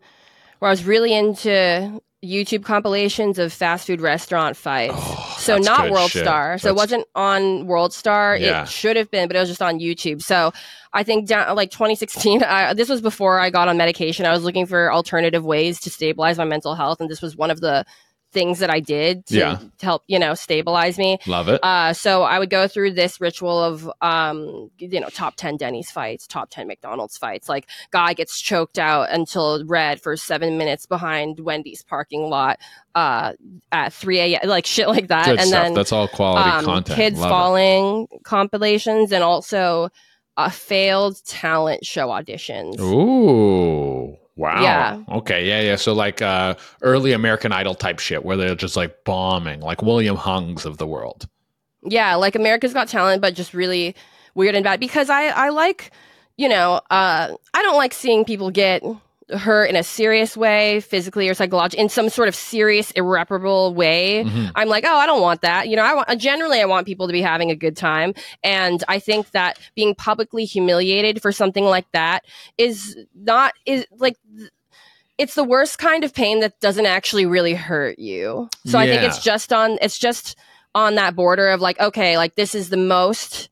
where I was really into YouTube compilations of fast food restaurant fights. Oh, so Oh, that's not World shit. Star. So it wasn't on World Star. Yeah. It should have been, but it was just on YouTube. So I think down like 2016, I, this was before I got on medication. I was looking for alternative ways to stabilize my mental health, and this was one of the things that I did to, Yeah. to help you know stabilize me. Love it. Uh, so I would go through this ritual of, um, you know, top 10 Denny's fights, top 10 McDonald's fights. Like, guy gets choked out until red for seven minutes behind Wendy's parking lot uh, at 3 a.m., like shit like that. Good and stuff. then That's all quality um, content. kids Love it. falling compilations and also uh, failed talent show auditions. Ooh. Wow. Yeah. Okay. Yeah. Yeah. So like uh early American Idol type shit where they're just like bombing, like William Hungs of the world. Yeah, like America's Got Talent, but just really weird and bad because I I like you know uh I don't like seeing people get hurt in a serious way, physically or psychologically, in some sort of serious, irreparable way. Mhm. I'm like, oh, I don't want that. You know, I want generally I want people to be having a good time, and I think that being publicly humiliated for something like that is not is like. It's the worst kind of pain that doesn't actually really hurt you. So I think it's just on. It's just on that border of like, okay, like this is the most,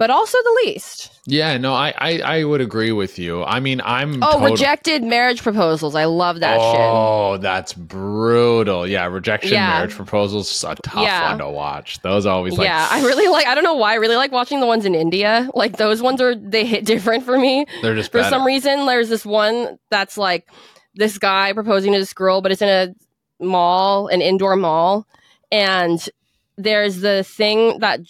but also the least. Yeah, no, I, I I would agree with you. I mean, I'm Oh, total- rejected marriage proposals. I love that shit. Oh, that's brutal. Yeah, rejection Yeah. marriage proposals a tough Yeah. one to watch. Those always like yeah, I really like. I don't know why. I really like watching the ones in India. Like those ones are they hit different for me. they're just For better. some reason, there's this one that's like this guy proposing to this girl, but it's in a mall, an indoor mall, and there's the thing that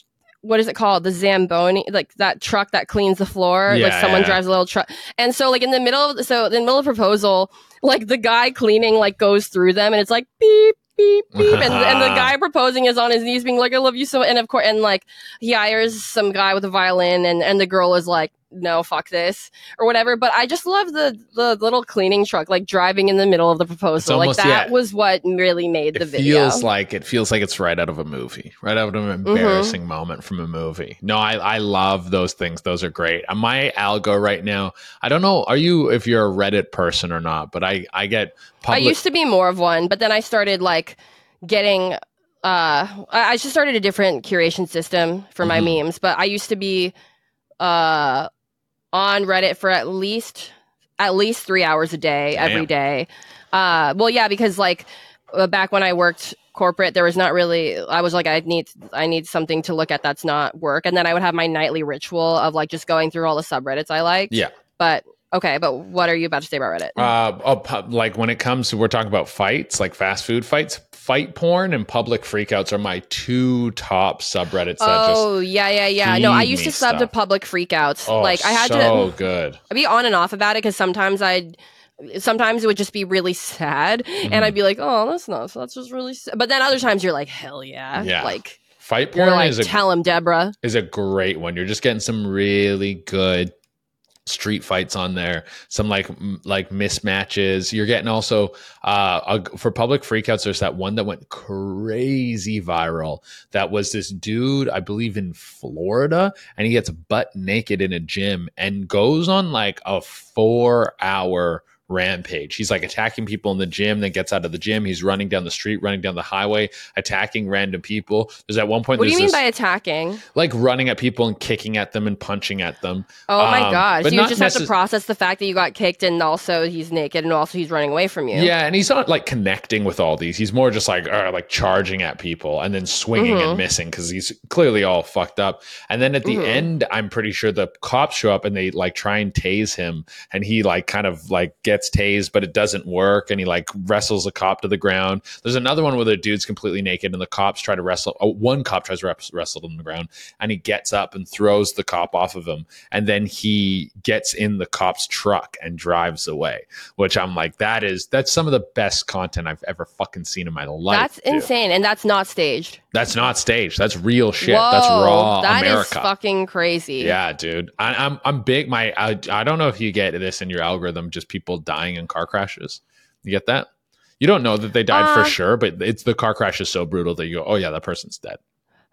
what is it called? The Zamboni, like that truck that cleans the floor. like someone yeah. drives a little truck, and so like in the middle of so in the middle of proposal, like the guy cleaning like goes through them, and it's like beep. Beep, beep, and, and the guy proposing is on his knees, being like, "I love you so," and of course, and like he hires some guy with a violin, and and the girl is like, "No, fuck this," or whatever. But I just love the the little cleaning truck like driving in the middle of the proposal. Like that yeah. was what really made the video. Mm-hmm. feels like it feels like it's right out of a movie, right out of an embarrassing moment from a movie. No, I I love those things. Those are great. Uh, My algo right now, I don't know. Are you if you're a Reddit person or not? But I I get public. I used to be more of one, but then I started like getting. Uh, I just started a different curation system for my Mhm. memes, but I used to be uh on Reddit for at least at least three hours a day every day. Uh, well, yeah, because like uh, back when I worked corporate, there was not really. I was like, I need I need something to look at that's not work, and then I would have my nightly ritual of like just going through all the subreddits I liked. yeah. But okay, but what are you about to say about Reddit? Uh, oh, pu- like when it comes to we're talking about fights, like fast food fights, fight porn and public freakouts are my two top subreddits. Oh yeah, yeah, yeah. No, I used to sub to public freakouts. oh, like I had so to good. I'd be on and off about it because sometimes I'd sometimes it would just be really sad Mm-hmm. and I'd be like, oh, that's not that's just really sad. But then other times you're like, hell yeah. Yeah. Like Fight porn like, is a tell him, Deborah. is a great one. You're just getting some really good street fights on there. Some like like mismatches. You're getting also uh a, for public freakouts. There's that one that went crazy viral. That was this dude, I believe in Florida, and he gets butt naked in a gym and goes on like a four hour rampage. He's like attacking people in the gym, then gets out of the gym. He's running down the street, running down the highway, attacking random people. There's at one point. What do you mean this- by attacking? like running at people and kicking at them and punching at them. Oh my Um, gosh. but You just have to process the fact that you got kicked and also he's naked and also he's running away from you. Yeah, and he's not like connecting with all these. He's more just like uh, like charging at people and then swinging Mhm. and missing because he's clearly all fucked up. And then at the Mhm. end, I'm pretty sure the cops show up and they like try and tase him, and he like kind of like gets gets tased, but it doesn't work, and he like wrestles a cop to the ground. There's another one where the dude's completely naked, and the cops try to wrestle. Oh, one cop tries to wres- wrestle him on the ground, and he gets up and throws the cop off of him, and then he gets in the cop's truck and drives away. Which I'm like, that is that's some of the best content I've ever fucking seen in my life. That's dude. insane, and that's not staged. That's not staged. That's real shit. Whoa, that's raw that is America. fucking crazy. Yeah, dude. I, I'm I'm big. My I, I don't know if you get this in your algorithm. Just people dying in car crashes. You get that? You don't know that they died Uh, for sure, but it's the car crash is so brutal that you go, oh yeah, that person's dead.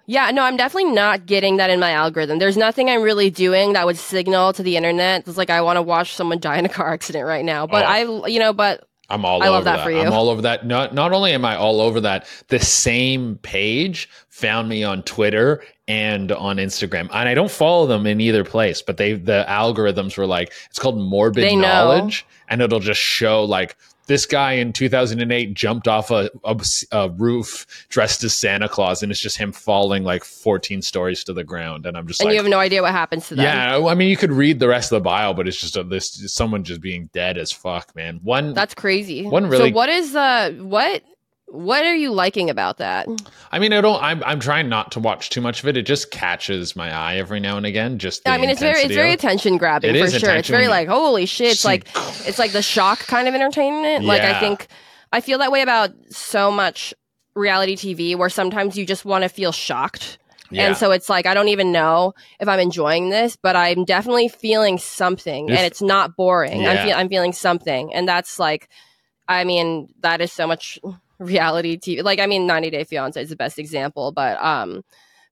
Yeah, no, I'm definitely not getting that in my algorithm. There's nothing I'm really doing that would signal to the internet. It's like I want to watch someone die in a car accident right now. But Oh. I, you know, but I'm all I over love that for you. I'm all over that. Not not only am I all over that, the same page found me on Twitter and on Instagram. And I don't follow them in either place, but they the algorithms were like it's called morbid knowledge and it'll just show like this guy in 2008 jumped off a, a, a roof dressed as Santa Claus, and it's just him falling like 14 stories to the ground. And I'm just and like, you have no idea what happens to them. yeah, I mean, you could read the rest of the bio, but it's just a, this someone just being dead as fuck, man. One That's crazy. One really- So what is uh what what are you liking about that? I mean, I don't. I'm, I'm trying not to watch too much of it. It just catches my eye every now and again. Just I mean, it's very it's very of- attention grabbing for is sure. It's very like holy shit. It's like it's like the shock kind of entertainment. Like I think I feel that way about so much reality TV where sometimes you just want to feel shocked. Yeah. And so it's like I don't even know if I'm enjoying this, but I'm definitely feeling something, If- and it's not boring. I'm, Yeah. feel, I'm feeling something, and that's like, I mean, that is so much reality TV. Like, I mean, 90 Day Fiance is the best example, but um,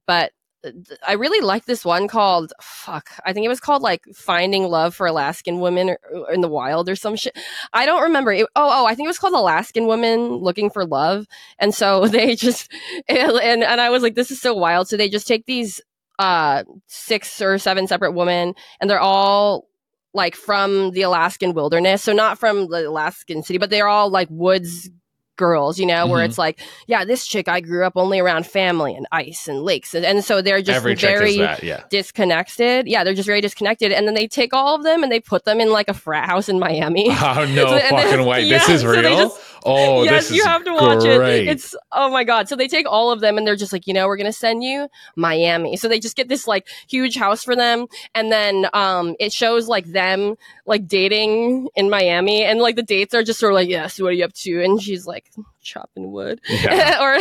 but th- I really like this one called fuck. I think it was called like Finding Love for Alaskan Women in the Wild or some shit. I don't remember. It, oh, oh, I think it was called Alaskan Women Looking for Love. And so they just and and I was like, this is so wild. So they just take these uh six or seven separate women, and they're all like from the Alaskan wilderness. So not from the Alaskan city, but they're all like woods girls, you know, where Mhm. it's like, yeah, this chick I grew up only around family and ice and lakes. And, and so they're just every very that. Yeah. disconnected. Yeah, they're just very disconnected. And then they take all of them and they put them in like a frat house in Miami. Oh no So- and then- fucking way! yeah, this is so real. just- oh, yes, this you have to watch great. it. It's oh my god. So they take all of them and they're just like, you know, we're gonna send you Miami. So they just get this like huge house for them, and then um it shows like them like dating in Miami, and like the dates are just sort of like, yes, what are you up to? And she's like chopping wood, Yeah. or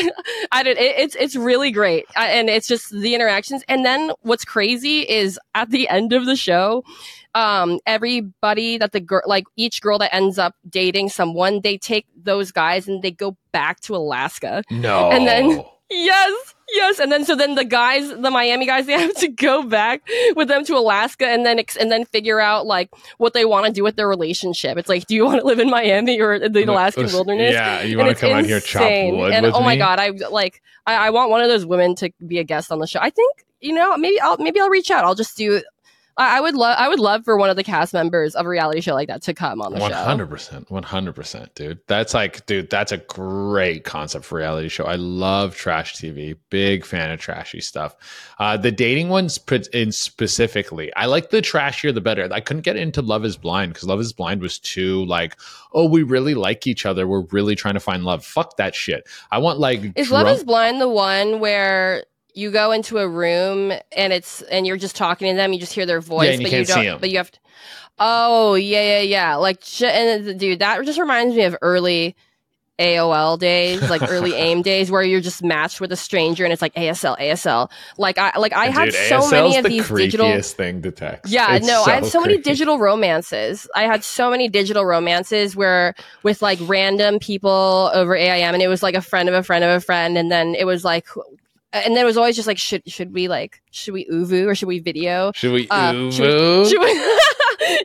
I don't. It, it's it's really great, I, and it's just the interactions. And then what's crazy is at the end of the show, um, everybody that the girl, like each girl that ends up dating someone, they take those guys and they go back to Alaska. no. And then- Yes, yes, and then so then the guys, the Miami guys, they have to go back with them to Alaska and then ex- and then figure out like what they want to do with their relationship. It's like, do you want to live in Miami or the Alaskan oh, wilderness? Yeah, you want to come out here chop wood And oh my me? god, I like I, I want one of those women to be a guest on the show. I think you know maybe I'll maybe I'll reach out. I'll just do. I, I would love I would love for one of the cast members of a reality show like that to come on the One show. hundred percent, one hundred percent, dude. That's like, dude, that's a great concept for reality show. I love trash TV. Big fan of trashy stuff. Uh, the dating ones, put in specifically, I like the trashier the better. I couldn't get into Love Is Blind because Love Is Blind was too like, oh, we really like each other. We're really trying to find love. Fuck that shit. I want like Is drunk- Love Is Blind the one where you go into a room and it's and you're just talking to them, you just hear their voice, and you but can't you see don't. But you have to. Oh yeah, yeah, yeah. Like and dude, that just reminds me of early AOL days, like early AIM days, where you're just matched with a stranger and it's like ASL, ASL. Like I like I had so ASL's many of the these digital. thing to text. Yeah, It's no, I had so many digital romances. I had so many digital romances where with like random people over AIM, and it was like a friend of a friend of a friend, and then it was like, and then it was always just like, should should we like should we ooVoo or should we video? Should we Uh, ooVoo? Should we?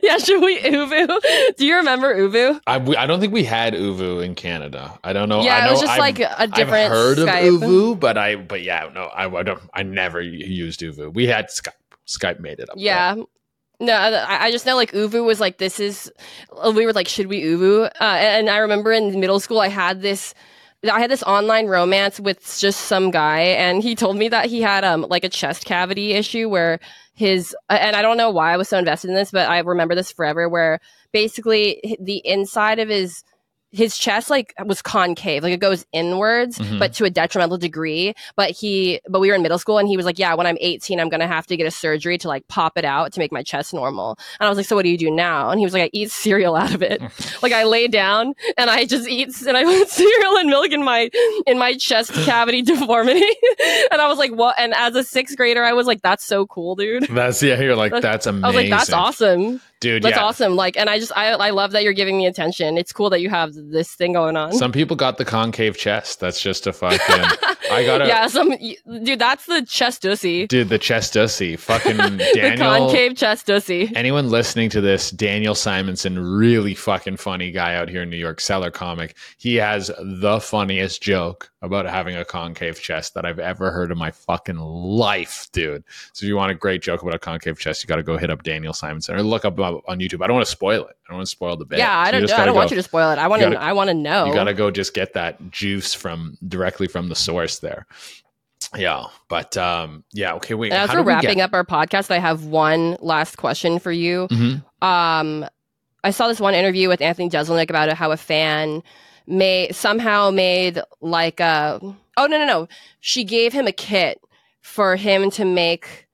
yeah, should we ooVoo? Do you remember ooVoo? I, we- I don't think we had ooVoo in Canada. I don't know. Yeah, I it know was just I've- like a different I've heard Skype. of ooVoo, but I but yeah, no, I, I don't. I never used ooVoo. We had Skype. Skype made it up. Yeah. No, I, I just know like ooVoo was like this is. We were like, should we ooVoo? Uh, and I remember in middle school I had this I had this online romance with just some guy, and he told me that he had um like a chest cavity issue where his and I don't know why I was so invested in this, but I remember this forever. Where basically the inside of his his chest like was concave, like it goes inwards, Mhm. but to a detrimental degree. But he, but we were in middle school, and he was like, "Yeah, when I'm 18, I'm gonna have to get a surgery to like pop it out to make my chest normal." And I was like, "So what do you do now?" And he was like, "I eat cereal out of it. like I lay down and I just eat and I put cereal and milk in my in my chest cavity deformity." and I was like, "What?" And as a sixth grader, I was like, "That's so cool, dude." That's yeah. You're like that's amazing. I was like, "That's awesome." Dude. That's yeah. awesome. Like, and I just, I, I love that you're giving me attention. It's cool that you have this thing going on. Some people got the concave chest. That's just a fucking. I got a yeah, some dude. That's the chest dussy. dude. The chest dussy. Fucking the Daniel. concave chest dussy. Anyone listening to this, Daniel Simonsen, really fucking funny guy out here in New York, Cellar comic. He has the funniest joke about having a concave chest that I've ever heard in my fucking life, dude. So if you want a great joke about a concave chest, you got to go hit up Daniel Simonsen or look up on YouTube. I don't want to spoil it. I don't want to spoil the bit. Yeah, I don't. just I don't want you to spoil it. I want to. gotta- I want to know. You got to go just get that juice from directly from the source there. Yeah, but um, yeah. Okay, wait. And as we're we wrapping get- up our podcast, I have one last question for you. Mhm. Um, I saw this one interview with Anthony Jeselnik about how a fan may somehow made like a oh no no no she gave him a kit for him to make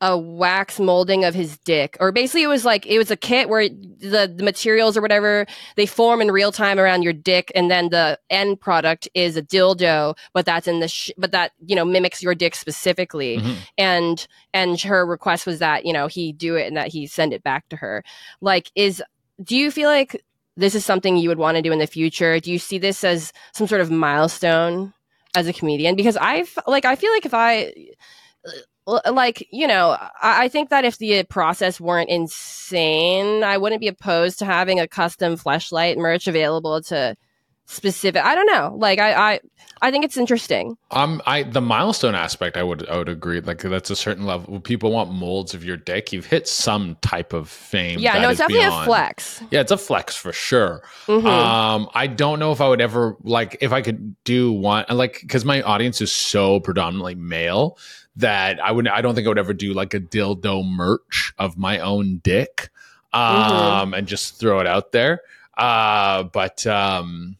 a wax molding of his dick. Or basically it was like it was a kit where the, the materials or whatever they form in real time around your dick and then the end product is a dildo but that's in the sh- but that you know mimics your dick specifically. Mhm. and and her request was that you know he do it and that he send it back to her. Like is do you feel like this is something you would want to do in the future? Do you see this as some sort of milestone as a comedian? Because i've like i feel like if i like you know I, I think that if the process weren't insane i wouldn't be opposed to having a custom flashlight merch available to specific i don't know like i i, I think it's interesting Um, I the milestone aspect, I would I would agree. Like that's a certain level. People want molds of your dick. You've hit some type of fame. yeah that no it's definitely a beyond- flex Yeah, it's a flex for sure. Mhm. Um, I don't know if I would ever like if I could do one like because my audience is so predominantly male that I would I don't think I would ever do like a dildo merch of my own dick, um, and just throw it out there. Uh, but um.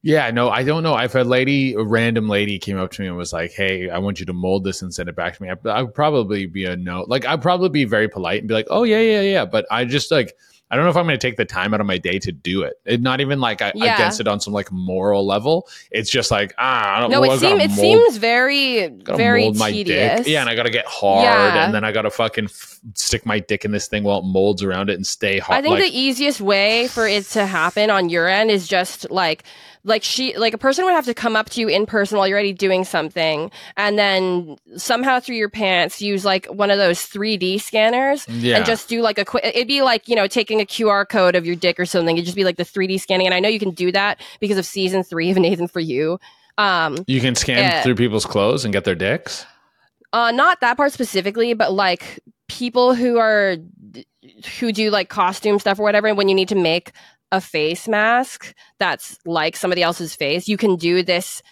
Yeah, no, I don't know. If a lady, a random lady came up to me and was like, Hey, I want you to mold this and send it back to me, I, I would probably be a no. Like, I'd probably be very polite and be like, Oh, yeah, yeah, yeah. But I just like, I don't know if I'm going to take the time out of my day to do it. It not even like I, Yeah. against it on some like moral level. It's just like, ah, I don't no well, it it mold- seems very very tedious dick. Yeah, and I got to get hard, Yeah. and then I got to fucking f- stick my dick in this thing while it molds around it and stay hard. I think like, the easiest way for it to happen on your end is just like like she like a person would have to come up to you in person while you're already doing something and then somehow through your pants use like one of those 3D scanners yeah. and just do like a quick it'd be like, you know, taking a QR code of your dick or something. It'd just be like the 3D scanning and I know you can do that because of season 3 of Nathan for you. Um you can scan Yeah. through people's clothes and get their dicks. uh not that part specifically but like people who are who do like costume stuff or whatever and when you need to make a face mask that's like somebody else's face you can do this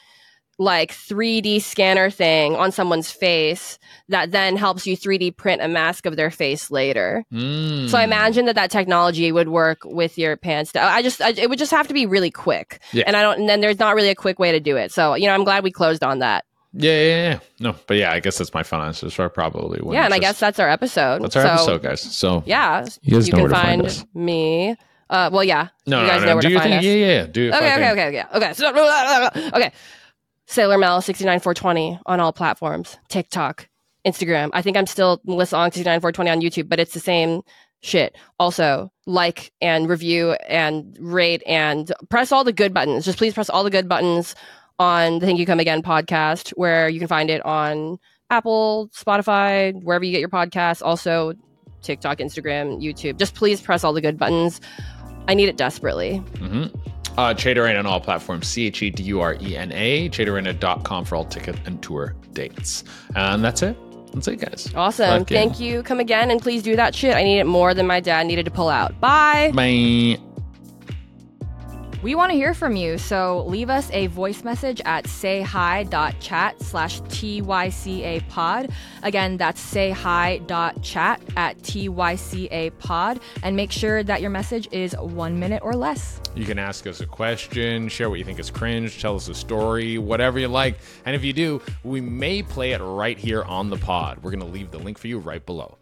like 3D scanner thing on someone's face that then helps you 3D print a mask of their face later. Mm. So I imagine that that technology would work with your pants. I just I, it would just have to be really quick. Yeah. And I don't and then there's not really a quick way to do it. So, you know, I'm glad we closed on that. Yeah, yeah, yeah. No, but yeah, I guess that's my fun answer. So I probably would. yeah, and I guess that's our episode. that's our So, episode, guys. So Yeah, You guys know can where to find find, us. me. Uh, well, yeah, no, you guys no. know where do to your find thing. us. Yeah, yeah, yeah. Do Okay, okay, okay, okay, okay. So, okay. Sailor Mel sixty nine four twenty on all platforms, TikTok, Instagram. I think I'm still Melissa Ong sixty nine four twenty on YouTube, but it's the same shit. Also, like and review and rate and press all the good buttons. Just please press all the good buttons on the Thank You Come Again podcast, where you can find it on Apple, Spotify, wherever you get your podcasts. Also, TikTok, Instagram, YouTube. Just please press all the good buttons. I need it desperately. Mm-hmm. Uh, Chedurena on all platforms. C H E D U R E N A. Chedurena.com for all ticket and tour dates. And that's it. That's it, guys. Awesome. Thank you. Come again and please do that shit. I need it more than my dad needed to pull out. Bye. Bye. We want to hear from you, so leave us a voice message at sayhi.chat slash TYCA pod. Again, that's sayhi.chat at TYCA pod. And make sure that your message is one minute or less. You can ask us a question, share what you think is cringe, tell us a story, whatever you like. And if you do, we may play it right here on the pod. We're going to leave the link for you right below.